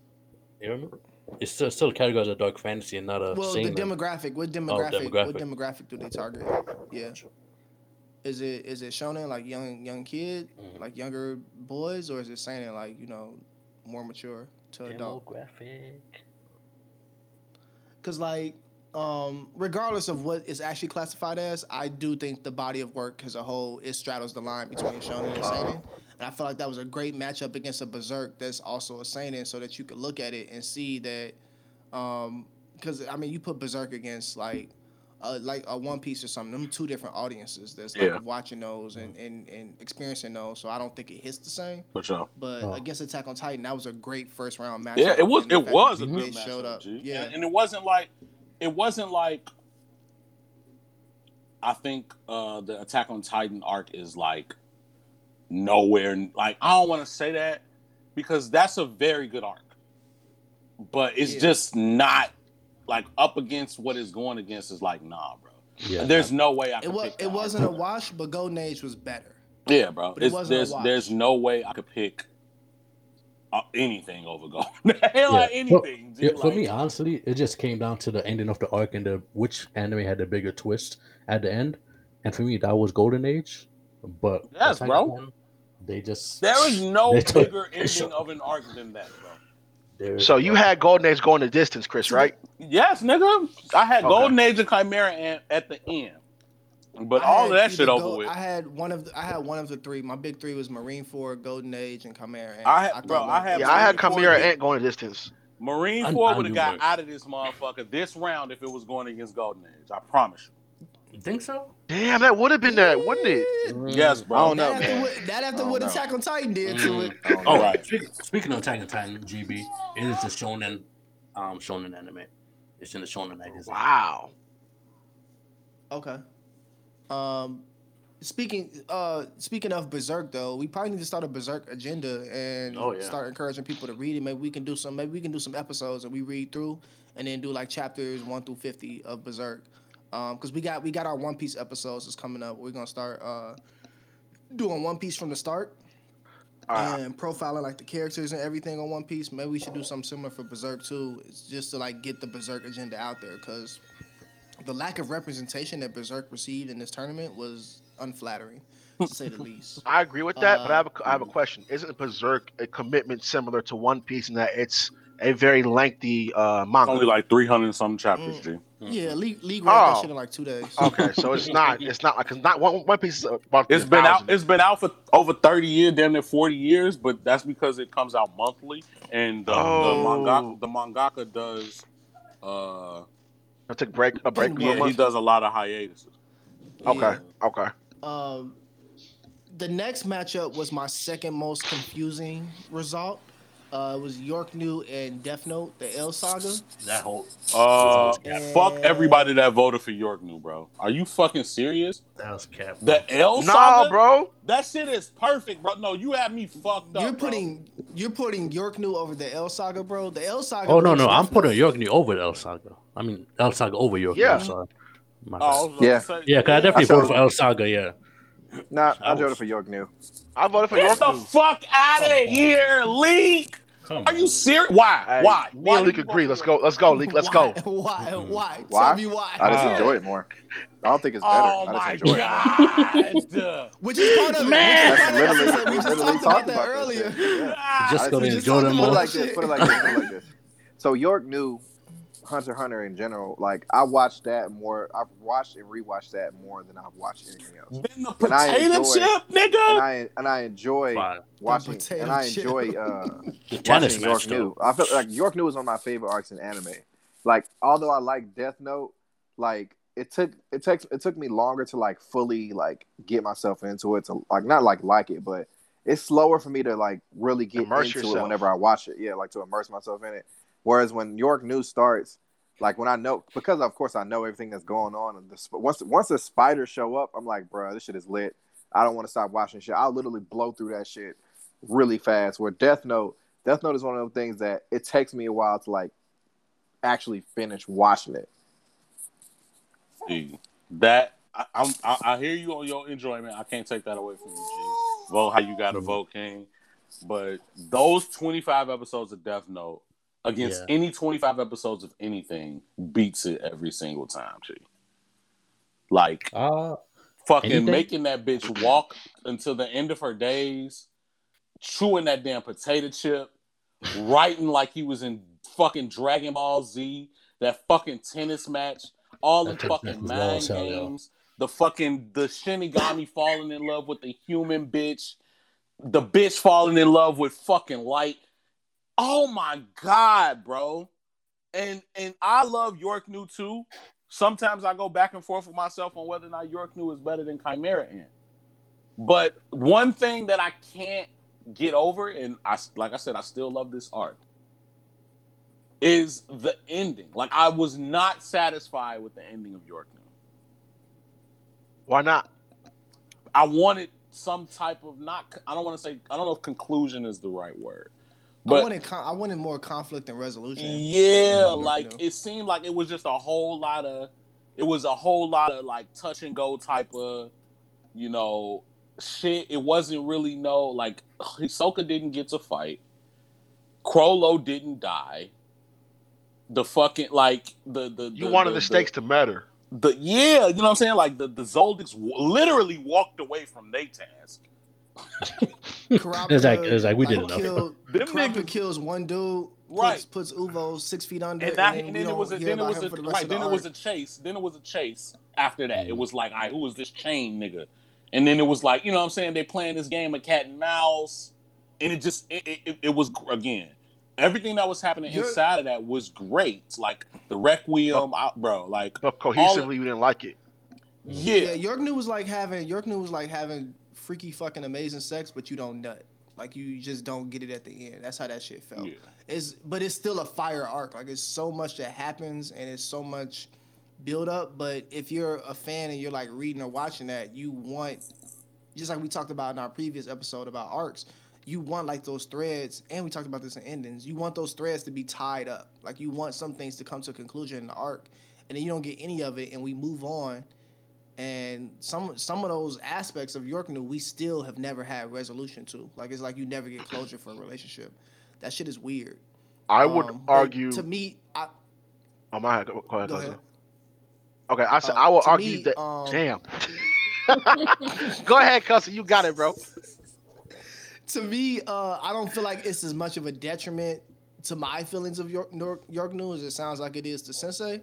You remember? It's still, still categorized as a dark fantasy and not a well, seinen. the demographic. What demographic? What Oh, demographic. What demographic do they target? Yeah. Is it is it Shonen like young young kid, Mhm. like younger boys, or is it Seinen like you know more mature to adult? Demographic. Because like, um, regardless of what is actually classified as, I do think the body of work as a whole it straddles the line between shonen and seinen, and I feel like that was a great matchup against a berserk that's also a seinen, so that you could look at it and see that, um, because I mean you put berserk against like. Uh, like a One Piece or something, them two different audiences that's like Yeah. watching those and, and, and experiencing those. So I don't think it hits the same. For sure. But Oh. against Attack on Titan, that was a great first round match. Yeah, it was. It was that a they good showed up. G. Yeah, And, and it wasn't like, it wasn't like. I think uh the Attack on Titan arc is like nowhere. Like I don't want to say that because that's a very good arc, but it's Yeah. just not like up against what it's going against. Is like nah, bro. Yeah. There's no way I. It was, pick it wasn't a wash, but Golden Age was better. Yeah, bro. but it wasn't a there's watch. there's no way I could pick uh, anything over Golden. like anything. G. Yeah, for Like, me, honestly, it just came down to the ending of the arc and the which anime had the bigger twist at the end. And for me, that was Golden Age. But Yes, Attack bro. on They just There is no They took- bigger ending of an arc than that, bro. There- so you had Golden Age going the distance, Chris, right? Yes, nigga. I had Okay. Golden Age and Chimera Ant at the end, but I all of that either shit over with. I had one of the, I had one of the three. My big three was Marine Ford, Golden Age, and Chimera. And I had- thought bro, I had Yeah, I had Chimera Corps. Ant going the distance. Marine I- Corps would have got that. out of this motherfucker this round if it was going against Golden Age. I promise you. You think so? Damn, that would have been that, wouldn't it? Yes, bro. I don't know, That after man. what, that after I what know. Attack on Titan did to Mm. it. I don't. All right. Speaking, speaking of Attack on Titan, GB, it is the shonen, um, shonen anime. It's in the shonen magazine. Wow. Okay. Um, speaking uh speaking of Berserk though, we probably need to start a Berserk agenda and Oh, yeah. start encouraging people to read it. Maybe we can do some. Maybe we can do some episodes that we read through and then do like chapters one through fifty of Berserk. Um, because we got we got our One Piece episodes that's coming up. We're gonna start uh doing One Piece from the start Uh, and profiling like the characters and everything on One Piece. Maybe we should do something similar for Berserk too. It's just to like get the Berserk agenda out there because the lack of representation that Berserk received in this tournament was unflattering, to say the least. I agree with that, but I have, Uh, a, I have a question. Isn't Berserk a commitment similar to One Piece in that it's a very lengthy uh, It's manga? only like 300 and some chapters, G. Yeah, League, League wrote that Oh. shit in like two days. okay, so it's not. It's not like it's not One, One Piece is about. It's been out. It's been out for over 30 years, damn near 40 years, but that's because it comes out monthly, and the, Oh. the manga the mangaka does. Uh, I took break a break. yeah, he month? does a lot of hiatuses. Okay, Yeah. okay. Um, the next matchup was my second most confusing result. Uh, it was York New and Death Note, the L Saga. That whole Uh, Yeah. fuck everybody that voted for York New, bro. Are you fucking serious? that was cap. The L Nah, saga, bro. That shit is perfect, bro. No, you have me fucked up. You're bro. putting you're putting York New over the L Saga, bro. The L Saga. Oh no no, I'm putting York New over the L Saga. I mean L Saga over York. Yeah. New, sorry. My Oh, I was Yeah. say- Yeah, cause I definitely I voted for L Saga. Yeah. Nah, I I was- voted for York New. I voted for Get York the New. fuck out of here, Leak. Come Are you serious? Why? Hey, Why? Me Why and Leak agree. Let's go. Let's go, Leak. Let's go. Why? Why? Why? Why? Tell me why. I just Wow. enjoy it more. I don't think it's better. Oh I my just enjoy it. god. Which is part of. Man. Which is part of it. Literally- said, we we just literally talked about talked that about that earlier. Yeah. Ah, Just I- gonna enjoy talked them Put it more. like this. Put it like this. Put it like this. So York New Hunter Hunter in general. Like I watched that more. I've watched and rewatched that more than I've watched anything else. Then the And I potato enjoy- chip, And. I and I enjoy Fine. watching potato and I enjoy uh The tennis watching York. New. I feel like York New is one of my favorite arcs in anime. Like although I like Death Note, like it took it takes it took me longer to like fully like get myself into it to like not like like it, but it's slower for me to like really get Immerse into yourself. it whenever I watch it. Yeah, like to immerse myself in it. Whereas when York News starts, like when I know because of course I know everything that's going on. And the, once once the spiders show up, I'm like, bro, this shit is lit. I don't want to stop watching shit. I'll literally blow through that shit really fast. Where Death Note, Death Note is one of those things that it takes me a while to like actually finish watching it. See, that I, I'm, I, I hear you on your enjoyment. I can't take that away from you, G. Vote how you got to mm-hmm. vote, King. But those 25 episodes of Death Note against Yeah. any 25 episodes of anything beats it every single time, G. Like Uh, fucking Anything? making that bitch walk until the end of her days, chewing that damn potato chip, writing like he was in fucking Dragon Ball Z, that fucking tennis match, all the That fucking match was wild mind as hell, yo. games, the fucking the Shinigami falling in love with the human bitch, the bitch falling in love with fucking light. Oh my god, bro. And and I love York New too. Sometimes I go back and forth with myself on whether or not York New is better than Chimera Ant. But one thing that I can't get over, and I like I said, I still love this art, is the ending. Like I was not satisfied with the ending of York New. Why not? I wanted some type of not. I don't want to say. I don't know if conclusion is the right word, I but wanted con- I wanted more conflict and resolution. Yeah, Mhm. like You it seemed like it was just a whole lot of it was a whole lot of like touch and go type of, you know, shit. It wasn't really no like Hisoka didn't get to fight. Chrollo didn't die. The fucking like the the You the, wanted the, the stakes to matter. The, yeah, you know what I'm saying? Like the the Zoldycks w- literally walked away from their task. Kurapika, It's like- it's like we did enough. Killed, Them Kurapika niggas- kills one dude, Right. puts, puts Uvo six feet under, and, that, and we then it was a, hear then it was a, the right of the then it was a chase then it was a chase after that. It mm-hmm. was like all right who is this chain nigga? And then it was like you know what i'm saying? They playing this game of cat and mouse and it just it, it, it- it was again everything that was happening You're- inside of that was great. Like the requiem out bro like But cohesively, you didn't like it. Yeah, yeah York New was like having York New was like having freaky fucking amazing sex, but you don't nut. Like you just don't get it at the end. That's how that shit felt. yeah It's but it's still a fire arc. Like it's so much that happens and it's so much build up. But if you're a fan and you're like reading or watching that, you want just like we talked about in our previous episode about arcs, you want like those threads, and we talked about this in endings. You want those threads to be tied up. Like you want some things to come to a conclusion in the arc, and then you don't get any of it, and we move on. And some some of those aspects of York New we still have never had resolution to. Like it's like you never get closure for a relationship. That shit is weird. I would Um, argue. to me. I, oh my, go, go ahead. go ahead. Okay, I said Uh, I will to argue me, that. um, Damn. go ahead, cousin. You got it, bro. to me, uh, I don't feel like it's as much of a detriment to my feelings of York, York, York New as it sounds like it is to Sensei,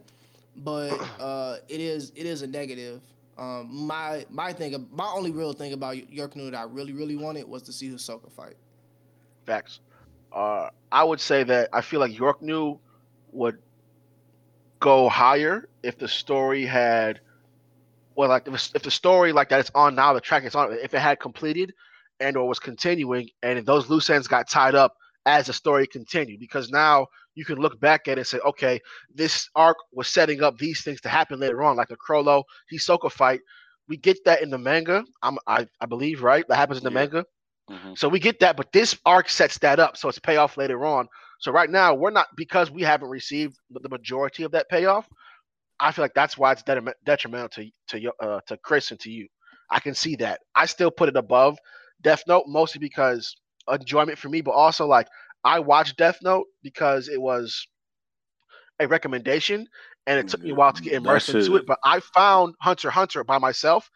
but uh, it is it is a negative. Um, my my thing, my only real thing about York New that I really really wanted was to see Hisoka fight. Facts. Uh, I would say that I feel like York New would go higher if the story had, well, like if, if the story like that it's on now, the track it's on, if it had completed and or was continuing, and those loose ends got tied up as the story continued because now you can look back at it and say, okay, this arc was setting up these things to happen later on, like the Chrollo Hisoka fight. We get that in the manga. I'm, I, I believe, right? That happens in the Yeah. manga. Mhm. So we get that, but this arc sets that up, so it's payoff later on. So right now, we're not because we haven't received the majority of that payoff. I feel like that's why it's detriment- detrimental to to your- uh, to Chris and to you. I can see that. I still put it above Death Note mostly because enjoyment for me, but also like I watched Death Note because it was a recommendation, and it took me a while to get mm, That immersed into shit- it. But I found Hunter Hunter by myself,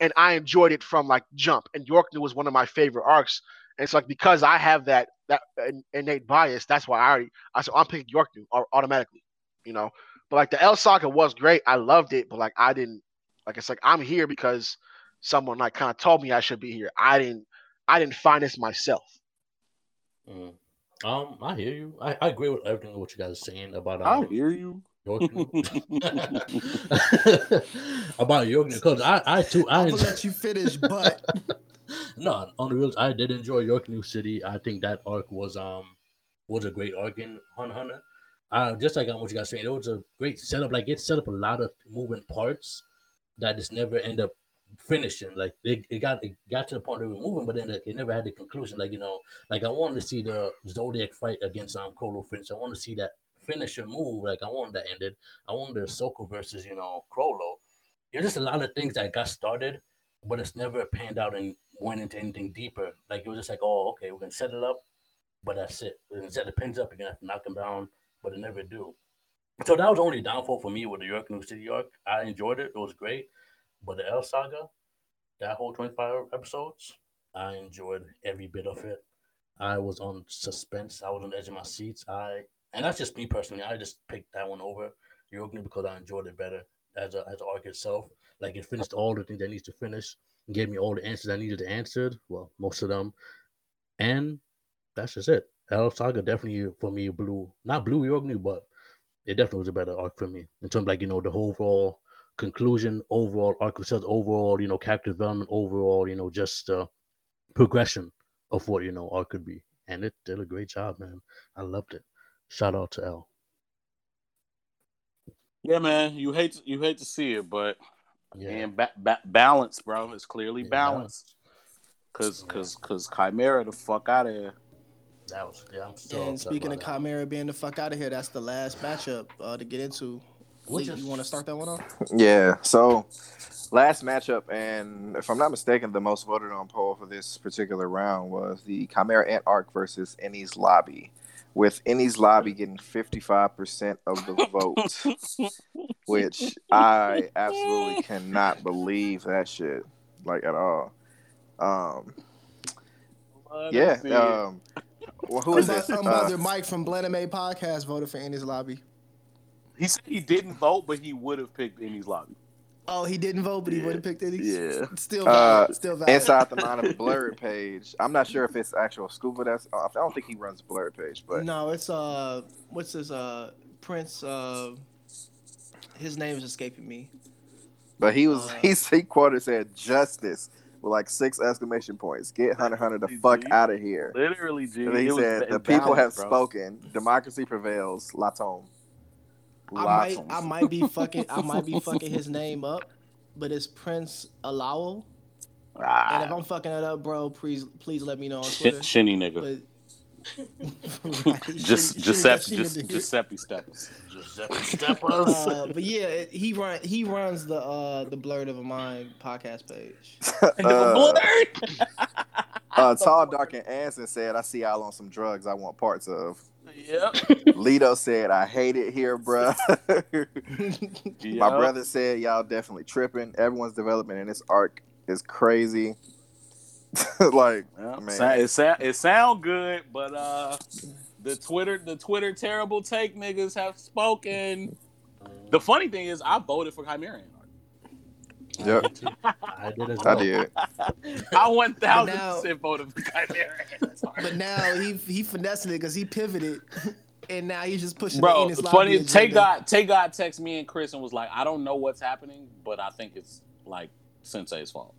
and I enjoyed it from like jump. And York was one of my favorite arcs. And it's like because I have that that innate bias, that's why I already I said I'm picking York automatically, you know. But like the L Saga was great, I loved it, but like I didn't like it's like I'm here because someone like kind of told me I should be here. I didn't I didn't find this myself. Mm. Um, I hear you. I, I agree with everything what you guys are saying about I um, hear you. About York because I I too I I'm gonna let you finish, but no on the real I did enjoy York New City. I think that arc was um was a great arc in Hunter x Hunter. Uh, just like on what you guys saying, it was a great setup. Like it set up a lot of moving parts that just never end up finishing. Like it, it got it got to the point they were moving, but then it never had the conclusion. Like you know, like I wanted to see the Zodiac fight against um finish. I want to see that finisher move. Like I wanted that ended. I wanted the Soko versus you know Chrollo. There's just a lot of things that got started, but it's never panned out and went into anything deeper. Like it was just like, oh, okay, we're gonna set it up, but that's it. We're gonna set the pins up. You're gonna have to knock them down, but it never do. So that was only downfall for me with the York New City arc. I enjoyed it; it was great. But the L Saga, that whole 25 episodes, I enjoyed every bit of it. I was on suspense. I was on the edge of my seats. I and that's just me personally. I just picked that one over York New because I enjoyed it better as a as an arc itself. Like it finished all the things that needs to finish, gave me all the answers I needed to. Well, most of them, and that's just it. L Saga definitely for me blew not blew York New, but it definitely was a better arc for me in terms of like you know the overall conclusion, overall arc itself, overall you know character development, overall you know just uh, progression of what you know arc could be, and it did a great job, man. I loved it. Shout out to L. Yeah, man. You hate to, you hate to see it, but Yeah, and ba- ba- balance, bro. It's clearly Yeah, balanced. Cause, Yeah. cause, cause Chimera the fuck out of here. that was yeah. I'm so and speaking of about that. Chimera being the fuck out of here, that's the last matchup uh, to get into. Which Lee, you want to start that one off? Yeah. So last matchup, and if I'm not mistaken, the most voted on poll for this particular round was the Chimera Ant Arc versus Enies Lobby, with Enies Lobby getting 55% of the vote, which I absolutely cannot believe that shit, like at all. Um, Love to yeah. see it. Um, well, who is this? Unbothered Uh, Mike from Blenheim Podcast voted for Enies Lobby. He said he didn't vote, but he would have picked Enies lobby. Oh, he didn't vote, but he Yeah. would have picked Enies. Yeah. Still Uh, still valid. Inside the line of Blurred page. I'm not sure if it's actual Scuba. That's I don't think he runs Blurred page, but No, it's uh, what's his uh, Prince uh, his name is escaping me. But he was Uh, he's he quoted said justice with like six exclamation points. Get Hunter x Hunter the fuck out of here. Literally, G. And he It said ba- the people have bro. spoken. Democracy prevails. Latom. I might, I might be fucking, I might be fucking his name up, but it's Prince Alao. And if Ah, I'm fucking it up, bro, please, please let me know on sh- Twitter. shinny nigga. But Right, Just Giuseppe, just, Giuseppe Steppers. Giuseppe Steppers. Uh, but yeah, it- he run he runs the uh the Blurred of a Mind podcast page. uh, Blurred. uh, Tall, Dark, and Anson said, I see y'all on some drugs I want parts of. Yep. Lito said, I hate it here, bruh. My brother said, y'all definitely tripping. Everyone's development in this arc is crazy. like, Well, Man. it sound it sound good, but uh, the Twitter the Twitter terrible take niggas have spoken. The funny thing is, I voted for Chimera Ant. Yep. I did as I did. I one thousand percent voted for Chimera Ant. but now he he finessing it because he pivoted, and now he's just pushing. Bro, the Enies funny. Lobby Tay agenda. got Tay text me and Chris and was like, I don't know what's happening, but I think it's like Sensei's fault.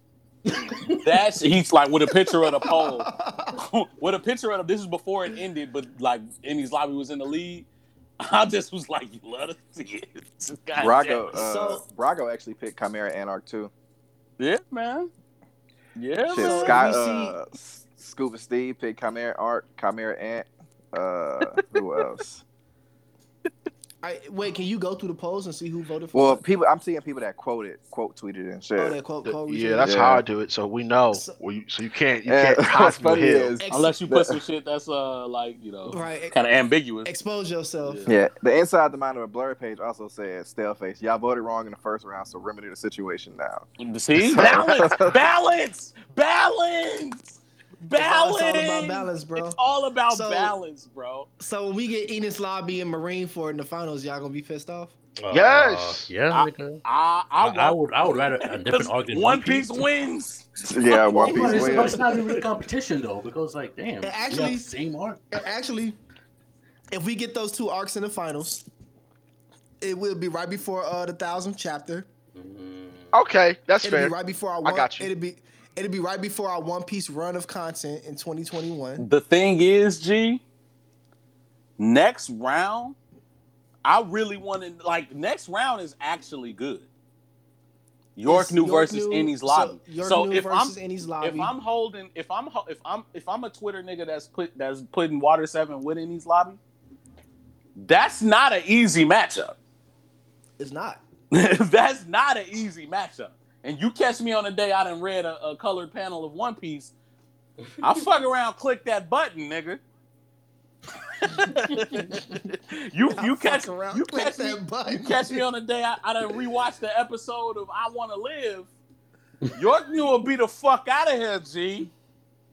That's he's like with a picture of the pole, with a picture of this is before it ended, but like Enies lobby was in the lead. I just was like, you love to see it. God Brago, uh, So- Brago actually picked Chimera Ant arc too. yeah, man. Yeah, Shit, man. Scott, uh, Scuba Steve picked Chimera Art, Chimera Ant. Uh, who else? I, wait, can you go through the polls and see who voted for? Well, what? people, I'm seeing people that quoted, quote tweeted and shit. oh, that quote, quote Yeah, that's Yeah. how I do it. So we know. So- Well, you, so you can't you And can't hide what's from the funny hill. is, Unless you put some shit that's uh like you know right. kind of ambiguous. Expose yourself. Yeah. yeah, the inside the mind of a blur page also said, "Staleface, y'all voted wrong in the first round, so remedy the situation now." See, balance, balance, balance, It's all- it's all about balance, bro. It's all about So- balance, bro. So when we get Enies Lobby and Marineford in the finals, y'all gonna be pissed off? Yes. Uh, yeah, I- I I, I, I would I would rather a different 'cause argument. One Piece wins. Yeah, One Piece it's, but it's not even a competition though, because like, damn, It you actually- have the same arc. Actually, if we get those two arcs in the finals, it will be right before uh the thousandth chapter. Okay, that's It'll fair. be right before our I got you. It'll be it'll be right before our One Piece run of content in 2021. The thing is, G, next round, I really want to like next round is actually good. York It's New York versus New- Enies so lobby. York So, New if I'm lobby. if I'm holding if I'm if I'm if I'm a Twitter nigga that's put that's putting Water Seven with Enies lobby, that's not an easy matchup. it's not. that's not an easy matchup. And you catch me on a day I done read a, a colored panel of One Piece, I fuck around, click that button, nigga. you I you catch around, you click catch that me, button. you catch me on a day I, I done rewatched the episode of I Want to Live. York New will be the fuck out of here, G.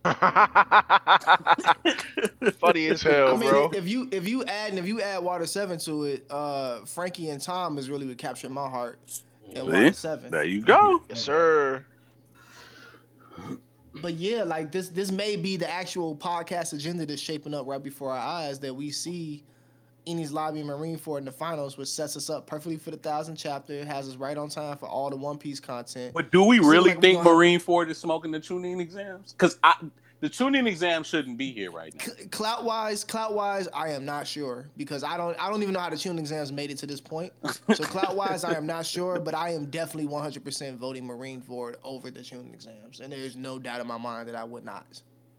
Funny as hell, I mean, bro. if you if you add and if you add Water Seven to it, uh, Franky and Tom is really what captured my heart. And Water Seven. There you go. Yes, sir. But yeah, like this this may be the actual podcast agenda that's shaping up right before our eyes that we see Enies Lobby Marineford in the finals, which sets us up perfectly for the thousand chapter, has us right on time for all the One Piece content. But do we really like think gonna have- Marine Ford is smoking the Chunin exams? Because I the Chunin exam shouldn't be here right now. Clout wise, clout wise, I am not sure because I don't I don't even know how the Chunin exams made it to this point. So clout wise, I am not sure, but I am definitely 100% voting Marineford over the Chunin exams, and there's no doubt in my mind that I would not.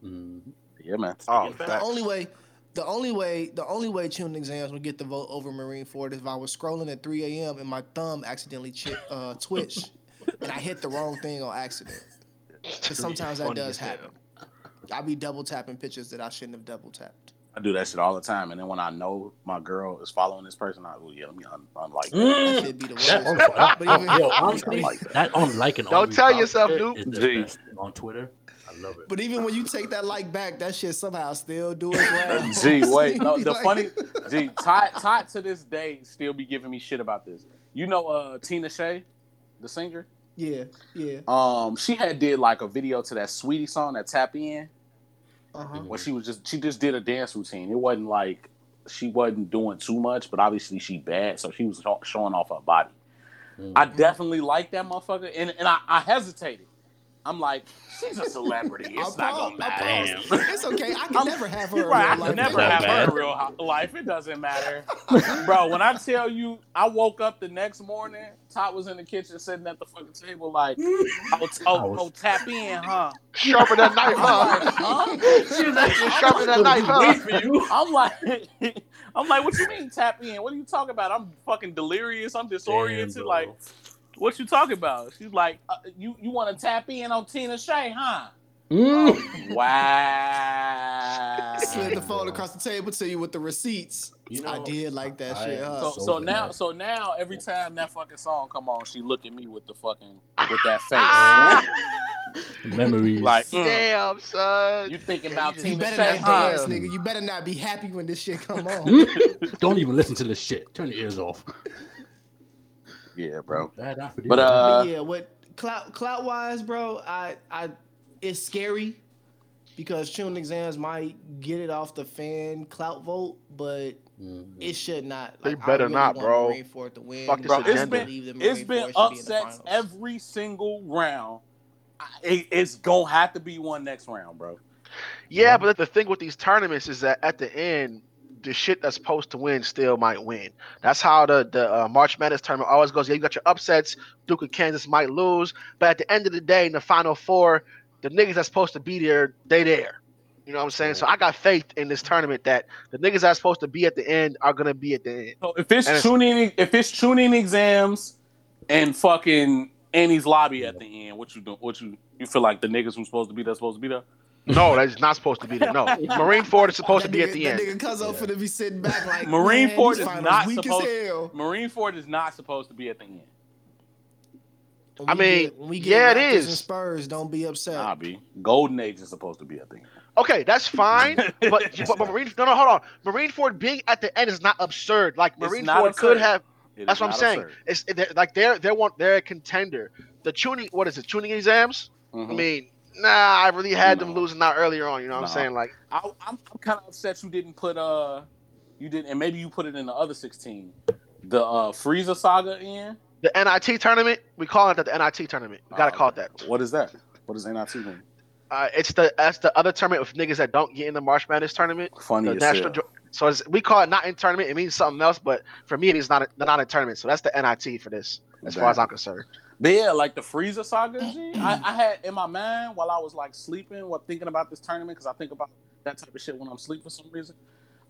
Mhm. Yeah, man. Oh, The facts. only way, the only way, the only way Chunin exams would get the vote over Marineford is if I was scrolling at 3 a.m. and my thumb accidentally chi- uh, twitched and I hit the wrong thing on accident. Because sometimes that does as hell. happen. I be double tapping pictures that I shouldn't have double tapped. I do that shit all the time, and then when I know my girl is following this person, I go, yeah, let me un- unlike that. That should be the worst. that, But even- yo, honestly, like that. that unlike and Don't tell yourself, shit Duke. is the Gee. best thing on Twitter. I love it. But even when you take that like back, that shit somehow still do it well. Gee, wait, no, the like- funny, gee, Todd, Todd to this day still be giving me shit about this. You know, uh, Tinashe, the singer. Yeah, yeah. Um, she had did like a video to that Saweetie song, that Tap In, Uh-huh. where she was just she just did a dance routine. It wasn't like she wasn't doing too much, but obviously she bad, so she was showing off her body. Mhm. I definitely like that motherfucker, and and I, I hesitated. I'm like, she's a celebrity. It's I'll not pause- gonna matter. pause. It's okay. I can I'm- never have her. You're in right. I real can life. never Not have bad. her in real life. It doesn't matter, bro. When I tell you, I woke up the next morning. Todd was in the kitchen sitting at the fucking table, like, oh, oh, oh, oh tap in, huh? Sharpen that knife, huh? huh? She was like, Just sharpen that knife, huh? For you. I'm like, I'm like, what you mean tap in? What are you talking about? I'm fucking delirious. I'm disoriented. Damn, like, what you talking about? She's like, uh, you you want to tap in on Tinashe, huh? Mm. Wow. Slid the phone across the table to you with the receipts. You I did like that I shit. Huh? So, So so now, so now, every time that fucking song come on, she look at me with the fucking with that face. Ah, memories. like, mm, damn, son. you thinking about you you Tina better Shay, not huh? dance, nigga. You better not be happy when this shit come on. Don't even listen to this shit. Turn your ears off. Yeah, bro. Bad after But, this. uh, but yeah, what clout clout wise, bro, I I it's scary because Chunin exams might get it off the fan clout vote, but Mhm. it should not. They Like, I better really not, want bro. Marineford to win. Fuck this Bro, it's agenda. been Believe that it's Marine been Ford should be upsets every single round. it, it's gonna have to be one next round, bro. Yeah, but the thing with these tournaments is that at the end, the shit that's supposed to win still might win. That's how the the uh, March Madness tournament always goes. Yeah, you got your upsets. Duke of Kansas might lose, but at the end of the day, in the final four, the niggas that's supposed to be there, they there. You know what I'm saying? So I got faith in this tournament that the niggas that's supposed to be at the end are gonna be at the end. So if it's And it's- Chunin, if it's Chunin exams and fucking Enies lobby at the end, what you do? What you you feel like the niggas who's supposed to be there supposed to be there? No, that's not supposed to be there. No, Marineford is supposed to be nigga, at the that end. nigga Cuzzo finna be sitting back like Marine man, Ford is not weak supposed- as hell. Marineford is not supposed to be at the end. When I mean, get- when we get yeah, it is. And Spurs, don't be upset. Nah, be Golden Age is supposed to be at the end. Okay, that's fine, but, but, but Marine no no hold on. Marineford being at the end is not absurd. Like Marine not Ford could have. It That's what I'm saying. absurd. It's they're, like they're they want they're a contender. The Chunin what is it? Chunin exams. I Mhm. mean, nah, I really had them losing out earlier on. You know what No. I'm saying? Like, I, I'm, I'm kind of upset you didn't put uh, you didn't, and maybe you put it in the other 16, the uh Frieza saga in. the NIT tournament, we call it the NIT tournament. We gotta Oh, call it that. What is that? What is NIT mean? Uh, it's the that's the other tournament with niggas that don't get in the March Madness tournament. Funny The national, hell. jo- so it's, we call it not in tournament. It means something else, but for me, it is not a, not a tournament. So that's the NIT for this, as far as I'm concerned. But yeah, like the Frieza saga, G, I, I had in my mind while I was like sleeping, while thinking about this tournament, because I think about that type of shit when I'm asleep for some reason.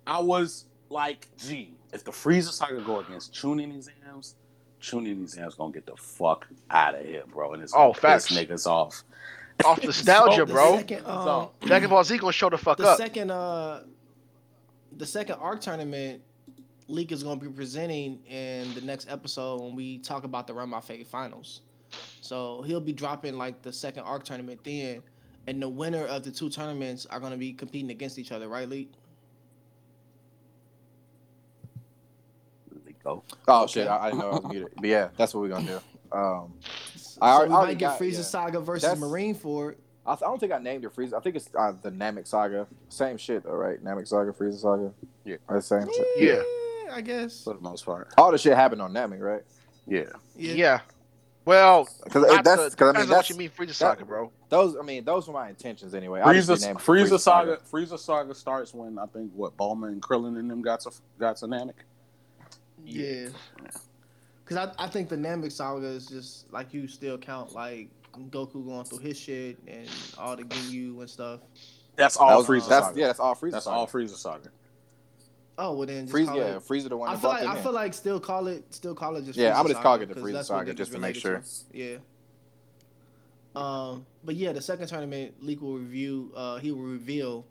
I was like, gee, if the Frieza saga go against Chunin exams, Chunin exams gonna get the fuck out of here, bro. And it's Oh, gonna facts. niggas off. Off nostalgia, So- The bro. Second, um, So- Dragon Ball Z gonna show the fuck the up. second uh the second arc tournament leak is going to be presenting in the next episode when we talk about the run my fate finals so he'll be dropping like the second arc tournament then and the winner of the two tournaments are going to be competing against each other right leak There we go. Oh Okay. shit, I, I didn't know I was muted. But yeah, that's what we're gonna do. Um, so I already- we already might get got- Frieza yeah. Saga versus That's- Marine Ford. I, I don't think I named it Frieza. I think it's uh, the Namek Saga. Same shit though, right? Namek Saga, Frieza Saga. Yeah. Or the same shit. Yeah. I guess. For the most part. All the shit happened on Namek, right? Yeah. Yeah. Well, Because uh, that's the- because I mean depends on what that's you mean Frieza Saga, bro. those. I mean those were my intentions anyway. I just Frieza, renamed it Frieza saga. Frieza saga starts when I think what Bulma and Krillin and them got to got to Namek. Yeah. Because I, I think the Namek Saga is just like you still count like Goku going through his shit and all the Ginyu and stuff. That's That all was- Frieza that's, saga. Yeah, that's all Frieza. That's saga. all Frieza saga. Oh well, then just Frieza. call Yeah, it. Frieza the one. I feel like them I in. feel like still call it still call it just. Yeah, Frieza I'm gonna just calling it the 'cause Frieza Saga just to make related Yeah. Um, but yeah, the second tournament, Leak will review. Uh, he will reveal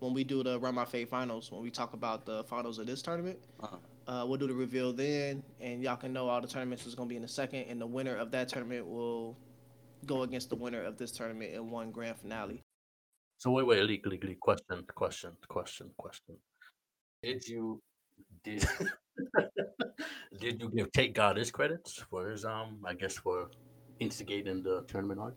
when we do the Run My Fate finals. When we talk about the finals of this tournament, Uh-huh. uh, we'll do the reveal then, and y'all can know all the tournaments is gonna be in the second, and the winner of that tournament will go against the winner of this tournament in one grand finale. So wait, wait, leak, leak, leak. Question, question, question, question. Did you did did you give Take God his credits for his um I guess for instigating the tournament arc?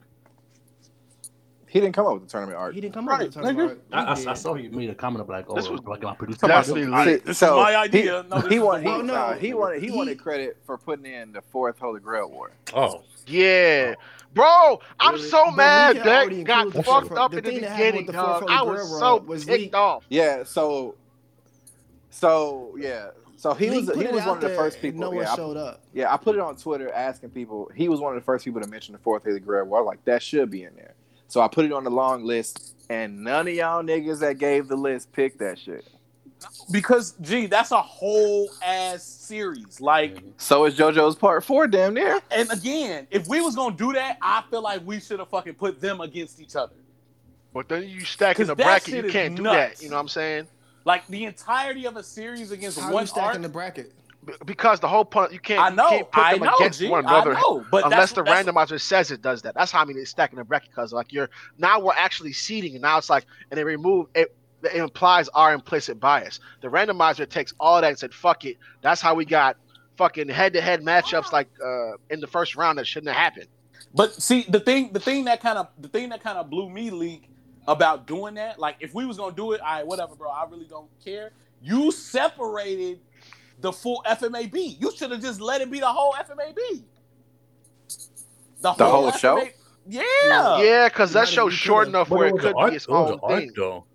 He didn't come up with the tournament art. He didn't come Right, up with the tournament. I, I, arc. I saw you made a comment of like, oh, This was like my producer. definitely did. leaked. See, This is my idea. He, No, he is wanted. the He, one. no, No, he wanted. He, he- wanted credit for putting in the fourth Holy Grail War. Oh, Yeah. Bro, I'm Really? so But mad Leak had that got fucked fourth- up the in the thing that happened beginning, with the fourth dog. I was so was ticked off. Yeah. So. So yeah. So he Leak was. He was one of the first people. No one yeah, I, showed up. yeah. I put it on Twitter asking people. He was one of the first people to mention the fourth Holy Grail War. I was like that should be in there. So I put it on the long list, and none of y'all niggas that gave the list picked that shit. because gee, that's a whole ass series. Like. So is JoJo's Part Four damn near? and again, if we was gonna do that, I feel like we should have fucking put them against each other. But then you stack in the bracket, you can't do nuts. that. You know what I'm saying? Like the entirety of a series against How are one you stacking arc. the bracket? Because the whole point, you can't. I you know, can't put I them know, against G, one I another know, but unless that's, the that's, randomizer says it does that. That's how I mean it's stacking the bracket because like you're now we're actually seeding and now it's like and they remove it. It implies our implicit bias. The randomizer takes all that and said, "Fuck it." That's how we got fucking head-to-head matchups like uh, in the first round that shouldn't have happened. But see, the thing, the thing that kind of, the thing that kind of blew me leak about doing that, like if we was gonna do it, all right, whatever, bro. I really don't care. You separated the full FMAB. You should have just let it be the whole FMAB. The, The whole show? Yeah. Yeah, because that might show's short could've- enough But where it it could arc, be its it was own an arc thing. though.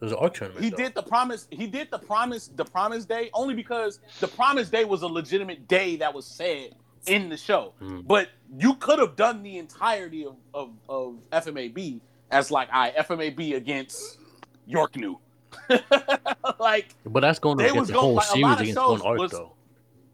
It was an arc tournament. He though. did the promise. He did the promise. The promise day only because the promise day was a legitimate day that was said in the show. Mhm. But you could have done the entirety of, of, of FMAB as like I FMAB against York New. like But that's going to was get the gonna- whole like, series against shows one arc was- though.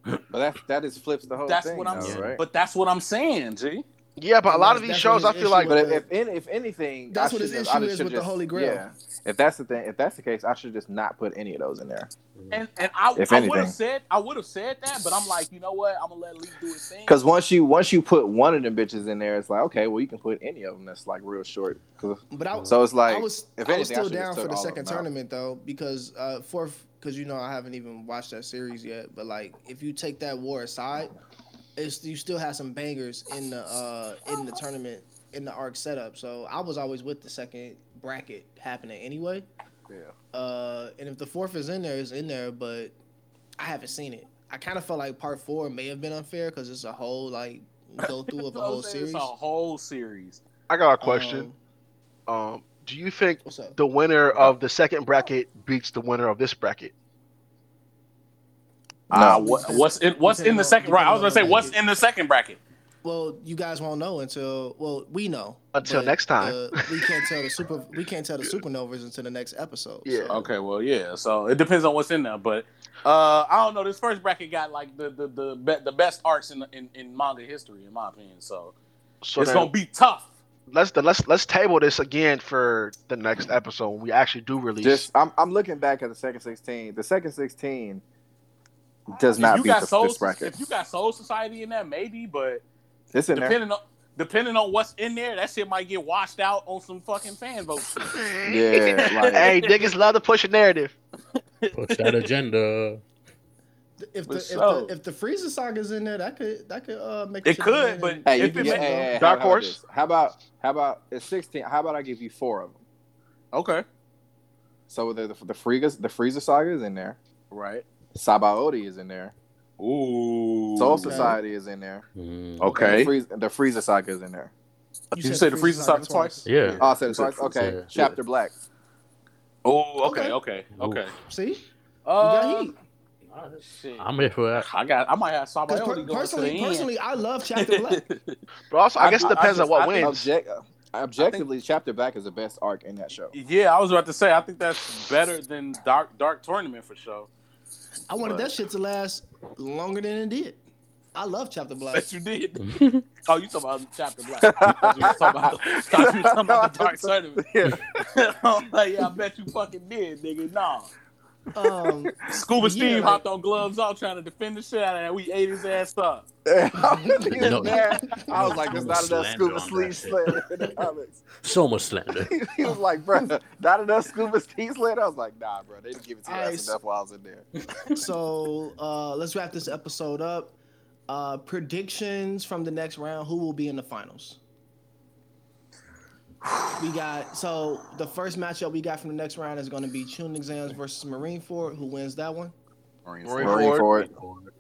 But that that is flips the whole that's thing. what I'm though, saying. right? But that's what I'm saying, G. Yeah, but a lot of these shows, I feel like But with if, if, if anything, That's I what his should've- issue is should've with the Holy Grail. Yeah, if that's the thing, if that's the case, I should just not put any of those in there. And and I, If I would have said I would have said that, but I'm like, you know what? I'm gonna let Lee do his thing. Because once you once you put one of them bitches in there, it's like okay, well you can put any of them that's like real short. 'Cause- But I, So it's like I was if I anything, was I still should've down for the second tournament though because uh fourth because you know I haven't even watched that series yet. But like if you take that war aside, it's you still have some bangers in the uh in the tournament in the arc setup. So I was always with the second bracket happening anyway. Yeah. Uh, and if the fourth is in there, it's in there, but I haven't seen it. I kind of felt like part four may have been unfair because it's a whole like go through of a I'm whole series. It's a whole series. I got a question. Um, Um, do you think the winner of the second bracket beats the winner of this bracket? Uh, No. what, what's in what's in the on- second? Right, I was gonna say what's in the second bracket. Well, you guys won't know until well we know Until next time. uh, we can't tell the super we can't tell the supernovas until the next episode. Yeah. so- Okay, well, yeah. So it depends on what's in there, but uh, I don't know. This first bracket got like the the the, be- the best arcs in, in in manga history, in my opinion. So, So it's then gonna be tough. let's let's let's table this again for the next episode when we actually do release. Just I'm I'm looking back at the second sixteen. The second sixteen does not you beat got the, Soul, this bracket. if you got Soul Society in there, maybe, but It's in there. depending on depending on what's in there, that shit might get washed out on some fucking fan votes. Yeah, like- hey, niggas love to push a narrative. Push that agenda. If the, But if so- the if the Frieza saga's in there, that could that could uh make It shit could, but Hey, If can it get ma- hey, hey, how- Dark how about Horse? this? How about how about it's sixteen? How about I give you four of them? Okay, So the the, the Frieza the Frieza saga is in there. right. Sabaody is in there. Ooh. Soul Okay. Society is in there. Mm. Okay. The, Frieza, the Frieza saga is in there. Did you say the Frieza saga twice? Yeah. Oh, I said it said twice. Okay, Yeah. chapter black. Oh, okay, Okay. okay, okay. See, you Uh, got heat. shit. I'm here for that. I got. I might have Sabaody Because per- going to personally, end. personally, I love Chapter Black. But also, I, I guess do- it I depends on what I wins. Object, objectively, chapter black is the best arc in that show. Yeah, I was about to say. I think that's better than Dark Dark Tournament for sure. I wanted But- that shit to last longer than it did. I love Chapter Black. Bet you did. oh, you talking about Chapter Black? You talking about, I thought you was talking about the Dark Tournament. Yeah. I'm like, yeah, I bet you fucking did, nigga. Nah. Um, Scuba Steve like- hopped on gloves off trying to defend the shit out of that. We ate his ass up. Yeah. know- I was like, there's not enough Slander scuba on sleeve that slander in the comics. So much slander. he was like, bro, not enough scuba sleeve slander. I was like, nah, bro, they didn't give it to Alright, us enough while I was in there. so uh, let's wrap this episode up. Uh, predictions from the next round. Who will be in the finals? We got so the first matchup we got from the next round is going to be Chunin Exams versus Marineford. Who wins that one? Marine Marineford. Ford.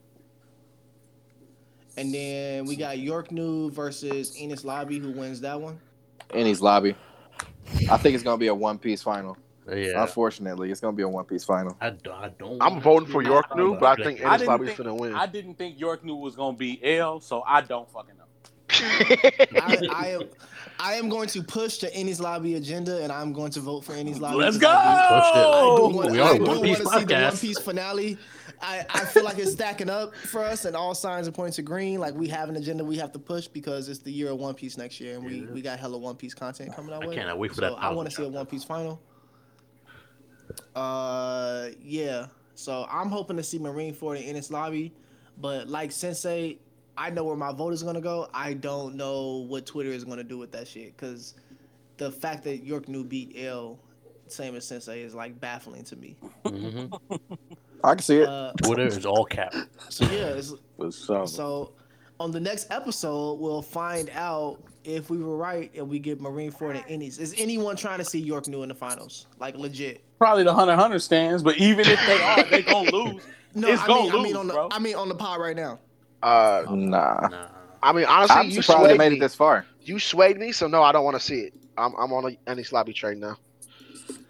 And then we got York New versus Enies Lobby. Who wins that one? Enies lobby. I think it's gonna be a one piece final. Yeah. Unfortunately, it's gonna be a one piece final. I, do, I don't. I'm voting for York New, but I think I Enies Lobby's gonna win. I didn't think York New was gonna be L, so I don't fucking know. I, I am I am going to push the Enies Lobby agenda, and I'm going to vote for Enies Lobby. Let's because I do- Push it. I do want, We I are do One want Piece to see the. One Piece finale. I, I feel like it's stacking up for us, and all signs are pointing to green. Like we have an agenda we have to push because it's the year of One Piece next year, and we, we got hella One Piece content coming our I cannot wait for so that I want to see a. One Piece final. Uh, yeah. So I'm hoping to see Marineford and Enies Lobby, but like Sensei, I know where my vote is gonna go. I don't know what Twitter is gonna do with that shit because the fact that York New beat L, same as Sensei, is like baffling to me. hmm I can see it. Uh, Twitter is all cap. so yeah, it's, so on the next episode, we'll find out if we were right and we get Marineford and Enies. Is anyone trying to see York New in the finals? Like legit? Probably the Hunter x Hunter stands, but even if they are, they gonna lose. No, It's I gonna mean, I mean lose, on the bro. I mean on the pod right now. Uh, Nah. Nah. I mean, honestly, I'm you surprised swayed made me. it this far. you swayed me, so no, I don't want to see it. I'm I'm on a, Enies Lobby train now.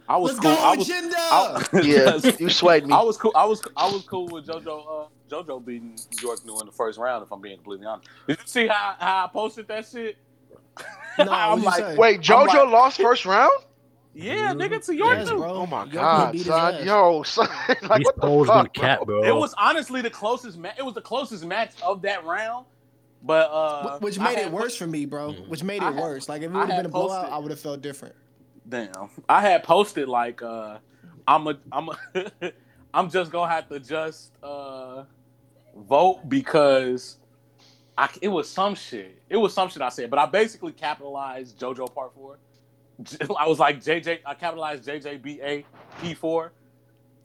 I was Let's cool. go, I was, agenda. I, Yeah, you swayed me. I was cool. I was I was cool with JoJo. Uh, JoJo beating New York New in the first round. If I'm being completely honest, did you see how, how I posted that shit? No, I'm like, say? Wait, JoJo like- lost first round? Yeah, nigga, to York Yes, New. bro. Oh my York god, son. Yo, son. like These what the fuck, been cat, bro? bro. It was honestly the closest. Ma- it was the closest match of that round. But uh, Wh- Which I made it had- worse for me, bro. Mhm. Which made it had- worse. Like if it would have had been a blowout, posted- I would have felt different. Damn, I had posted like uh, I'm a I'm a I'm just gonna have to just uh vote because I it was some shit. It was some shit I said, but I basically capitalized JoJo Part Four. J- I was like JJ. I capitalized JJBA P4.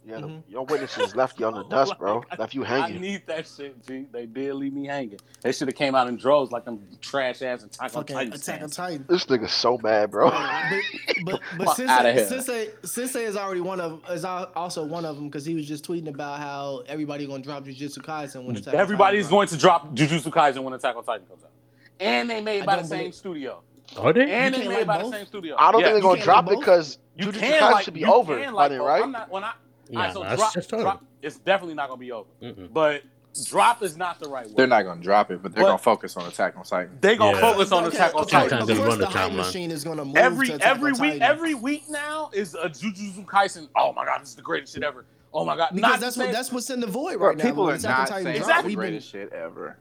Yeah, the- Mhm. your witnesses left you on the dust, bro. Like, Left you hanging. I need that shit, G. They did leave me hanging. They should have came out in droves like them trash ass Attack on Fucking Titan Attack on. Titan. This nigga's so bad, bro. but but, but Fuck Sensei, outta here. Sensei, Sensei is already one of is also one of them because he was just tweeting about how everybody gonna drop Jujutsu Kaisen when Attack on Everybody's Titan going to drop Jujutsu Kaisen when Attack on Titan comes out, and they made I by the same believe- studio, Are they? and You they made like by the same studio. I don't Yeah, think they're gonna drop like it because you Jujutsu can Kaisen like should be you over can by then, right? I'm not when I Nah, alright, so nah, it's drop, just started. drop. It's definitely not gonna be over, Mm-mm. but drop is not the right word. They're not gonna drop it, but they're But- gonna focus on Attack on Titan. They're gonna Yeah. focus on Okay, Attack on okay, Titan. Titan. Of Gonna course, run the the hype machine is gonna move every to Attack every on week Titan. every week now is a Jujutsu Kaisen. Oh my god, this is the greatest shit ever. Oh my god, because not that's what that's what's in the void Bro, right now. people are not saying dropped, it's the greatest shit ever.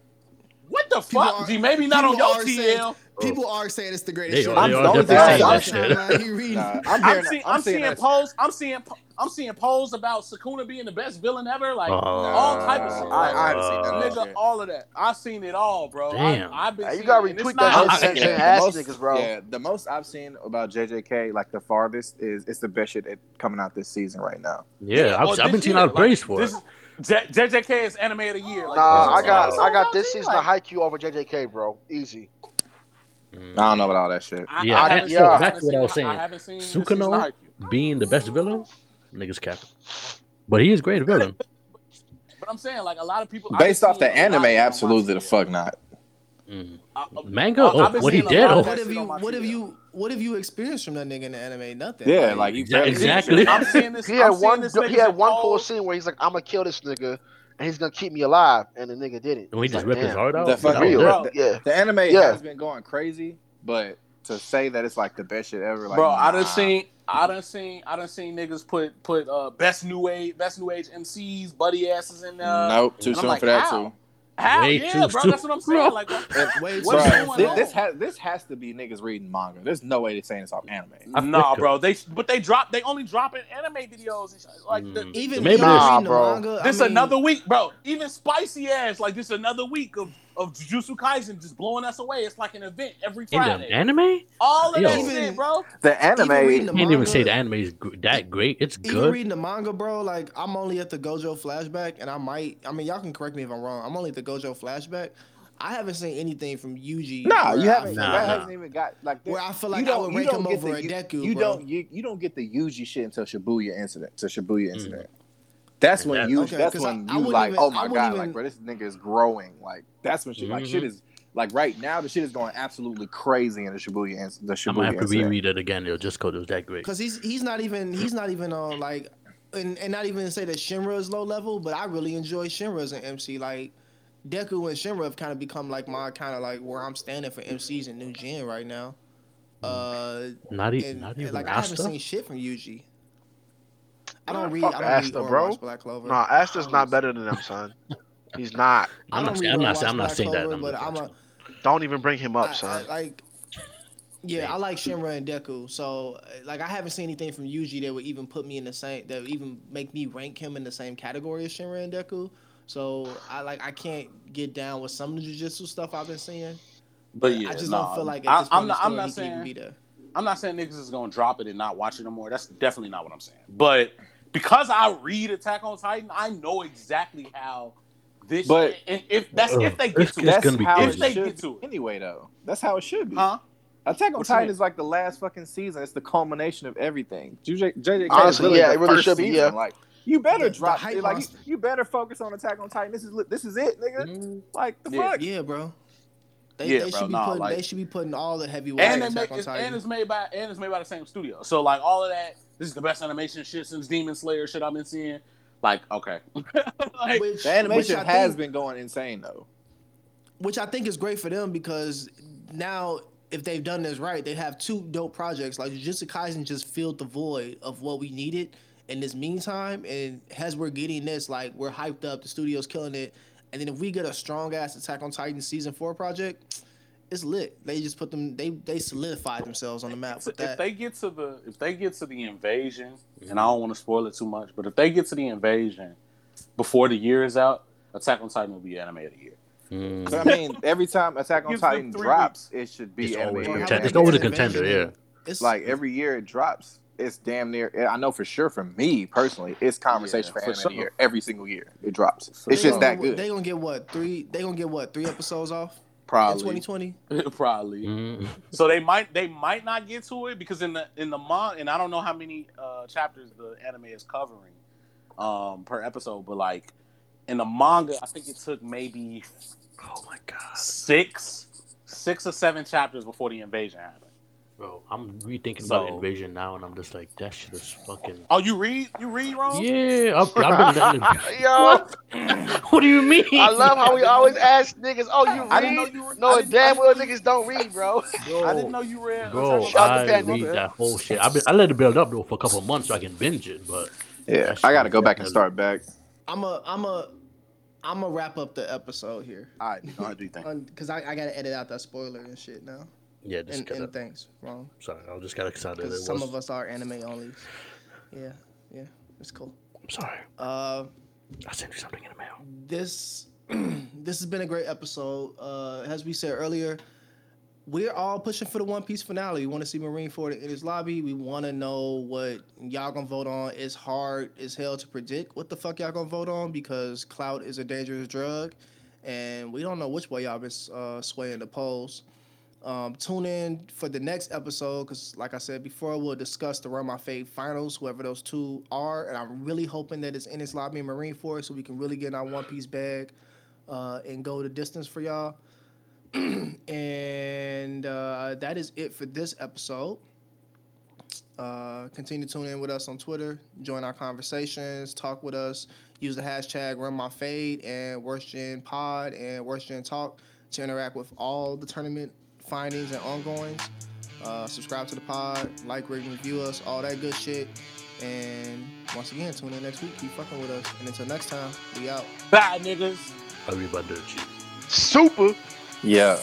What the People fuck? are- G, maybe not on your are saying- TL. People are saying it's the greatest They shit. are- they ever. are The definitely saying that timeline, he reading- Nah, I'm I'm, hearing, seeing, I'm, I'm seeing seeing polls. I'm seeing po- I'm seeing polls about Sukuna being the best villain ever. Like Uh, all type of shit. I, Like, I haven't seen that nigga, shit. all of that. I've seen it all, bro. Damn. I, I've been. Hey, you gotta it, and it's retweet that I- shit I- yeah, the ass most- niggas, bro. Yeah, the most I've seen about JJK, like the farthest, is it's the best shit coming out this season right now. Yeah, I've, I've been seeing a lot of praise for this it. Is- J- JJK is anime of the year. Like, Nah, I got this I got this season saying, of Haikyuu over JJK, bro. Easy. Mm. I don't know about all that shit. I, Yeah, I that- haven't yeah, seen- I that's what I was saying. I haven't seen this Sukuna? season of Haikyuu. Being the best villain, niggas capping. But he is great villain. But I'm saying, like a lot of people, Based off the seeing a lot anime, of people on absolutely the fuck not. Mm. I- I- Manga? I've Oh, what he did? lot of Oh. that What have you what have you what have you experienced from that nigga in the anime? Nothing. Yeah, like you Exa- barely- exactly. I'm seeing this. He I'm had one this he had one cool scene where he's like, I'm gonna kill this nigga and he's gonna keep me alive, and the nigga did it. And we just like, ripped his heart out. The That fucking real. it. Bro, Yeah. The anime Yeah. has been going crazy, but to say that it's like the best shit ever, like bro. I done nah. seen, I done seen, I done seen niggas put put uh best new age, best new age MCs, buddy asses in there. nope, too and I'm soon like, for that how? too. How? Way yeah, too bro. soon, That's what I'm saying. Like, what, Way What's Bro, going this, on? this has this has to be niggas reading manga. There's no way they're saying it's off anime. I nah, bro. They but they drop. They only drop dropping anime videos and shit. Like the, Mm. Even Maybe even there's- reading the Nah, manga, I this mean, another week, bro. Even spicy ass. Like this another week of of Jujutsu Kaisen just blowing us away. It's like an event every In the anime? All of Yo. that Even- shit, bro. The anime, Even reading the I can't even say the anime is that great. It's Even good. reading the manga, bro, like I'm only at the Gojo flashback, and I might. I mean, y'all can correct me if I'm wrong. I'm only at the Gojo flashback. I haven't seen anything from Yuji. nah, you haven't. feel Nah, that nah. hasn't even got like. Where I feel like I don't- would you rank don't him get over the- a Deku, You bro. don't. You, you don't get the Yuji shit until Shibuya incident. To Shibuya mm. incident. That's when That- you. Okay, that's 'cause I- when I you wouldn't like. even- oh my god! even- Like, bro, this nigga is growing. Like, that's when shit. Like, Mhm. shit is. Like right now, the shit is going absolutely crazy in the Shibuya. Inc- The I Shibuya might have to reread it again, yo, just because it was that great. because he's he's not even he's not even on like, and, and not even to say that Shinra is low level, but I really enjoy Shinra as an MC. Like Deku and Shinra have kind of become like my kind of like where I'm standing for MCs in New Gen right now. Uh, Not, e- and, not and, even like I haven't seen shit from Yuji. I don't read. fuck I don't Asta, read or bro. watch Black Clover. Nah, Asta's not better than them, son. He's not. I I'm don't saying, I'm not, saying, I'm not Black saying that. I'm but I'm a. Don't even bring him up, I- son. like, yeah, I like Shinra and Deku. So, like, I haven't seen anything from Yuji that would even put me in the same, that would even make me rank him in the same category as Shinra and Deku. So, I like, I can't get down with some of the jujitsu stuff I've been seeing. But yeah, I just nah. don't feel like I, at this point I'm not. I'm not story he can saying. even be there. I'm not saying niggas is gonna drop it and not watch it no more. That's definitely not what I'm saying. But because I read Attack on Titan, I know exactly how this. But- and if that's if they get It's- to it's it, That's gonna be how crazy. it If they should get to it. anyway, though. That's how it should be. huh? Attack on What Titan is like the last fucking season. It's the culmination of everything. JJ, JJK Honestly, is really yeah, the it really first should be, yeah. Like you better The- the drop. hype like you, you better focus on Attack on Titan. This is this is it, nigga. Mm, Like the Yeah. fuck. yeah, bro. They, Yeah, they bro, should be nah, putting like- they should be putting all the heavyweights and, on they make, Attack on it's, and it's made by and it's made by the same studio. So like all of that, this is the best animation shit since Demon Slayer shit I've been seeing. Like okay, like, Which, The animation has think- been going insane though. which I think is great for them because now if they've done this right, they have two dope projects. Like Jujutsu Kaisen just filled the void of what we needed in this meantime, and as we're getting this, like we're hyped up, the studio's killing it, and then if we get a strong ass Attack on Titan season four project, it's lit. They just put them, they they solidified themselves on the map So with if that. they get to the if they get to the invasion, and I don't want to spoil it too much, but if they get to the invasion before the year is out, Attack on Titan will be anime of the year. Mm. I mean, every time Attack on Titan three drops, it should be It's anime. always of contender. It's always get a contender, yeah. It's Like every year it drops. It's damn near. I know for sure for me personally, it's conversation Yeah, for for anime sure. year. Every single year it drops. For it's just gonna that get- good. They gonna get what three? They gonna get what three episodes off in Probably, 2020? probably. Mm. So they might they might not get to it because in the in the mon and I don't know how many uh, chapters the anime is covering um, per episode, but like in the manga, I think it took maybe Oh my god, six six or seven chapters before the invasion happened. Bro! I'm rethinking So- about invasion now, and I'm just like, that shit is fucking. Oh, you read you read wrong? Yeah, I've, I've been. Yo, what do you mean? I love how we always ask niggas, "Oh, you I didn't know read?" you were. No, damn I well niggas don't read, bro. I didn't know you read. Bro, Shout out I to Panda. read that whole shit. I been, I let it build up though for a couple of months so I can binge it, but yeah, I got to go back and definitely- start back. I'm a I'm a I'm gonna wrap up the episode here All right, go ahead, do you think? because I, I gotta edit out that spoiler and shit now. Yeah, just And, and thanks, wrong. sorry, I just got excited. Was, some of us are anime only. Yeah, yeah, it's cool. I'm sorry, Uh, I sent you something in the mail. this this has been a great episode. Uh, as we said earlier, we're all pushing for the One Piece finale. We want to see Marineford Enies lobby. We want to know what y'all gonna vote on. It's hard as hell to predict what the fuck y'all gonna vote on because clout is a dangerous drug, and we don't know which way y'all been uh, swaying the polls. Um, tune in for the next episode because, like I said before, we'll discuss the Run My Fade finals, whoever those two are, and I'm really hoping that it's Enies lobby and Marineford so we can really get in our One Piece bag uh, and go the distance for y'all. and uh, that is it for this episode. Uh, continue to tune in with us on Twitter, join our conversations, talk with us, use the hashtag Run My Fade and Worst Gen Pod and Worst Gen Talk to interact with all the tournament findings and ongoings. Uh, subscribe to the pod, like, rate, and review us, all that good shit. And once again, tune in next week. Keep fucking with us. And until next time, we out. Bye, niggas. Arrivederci. Super. Yeah.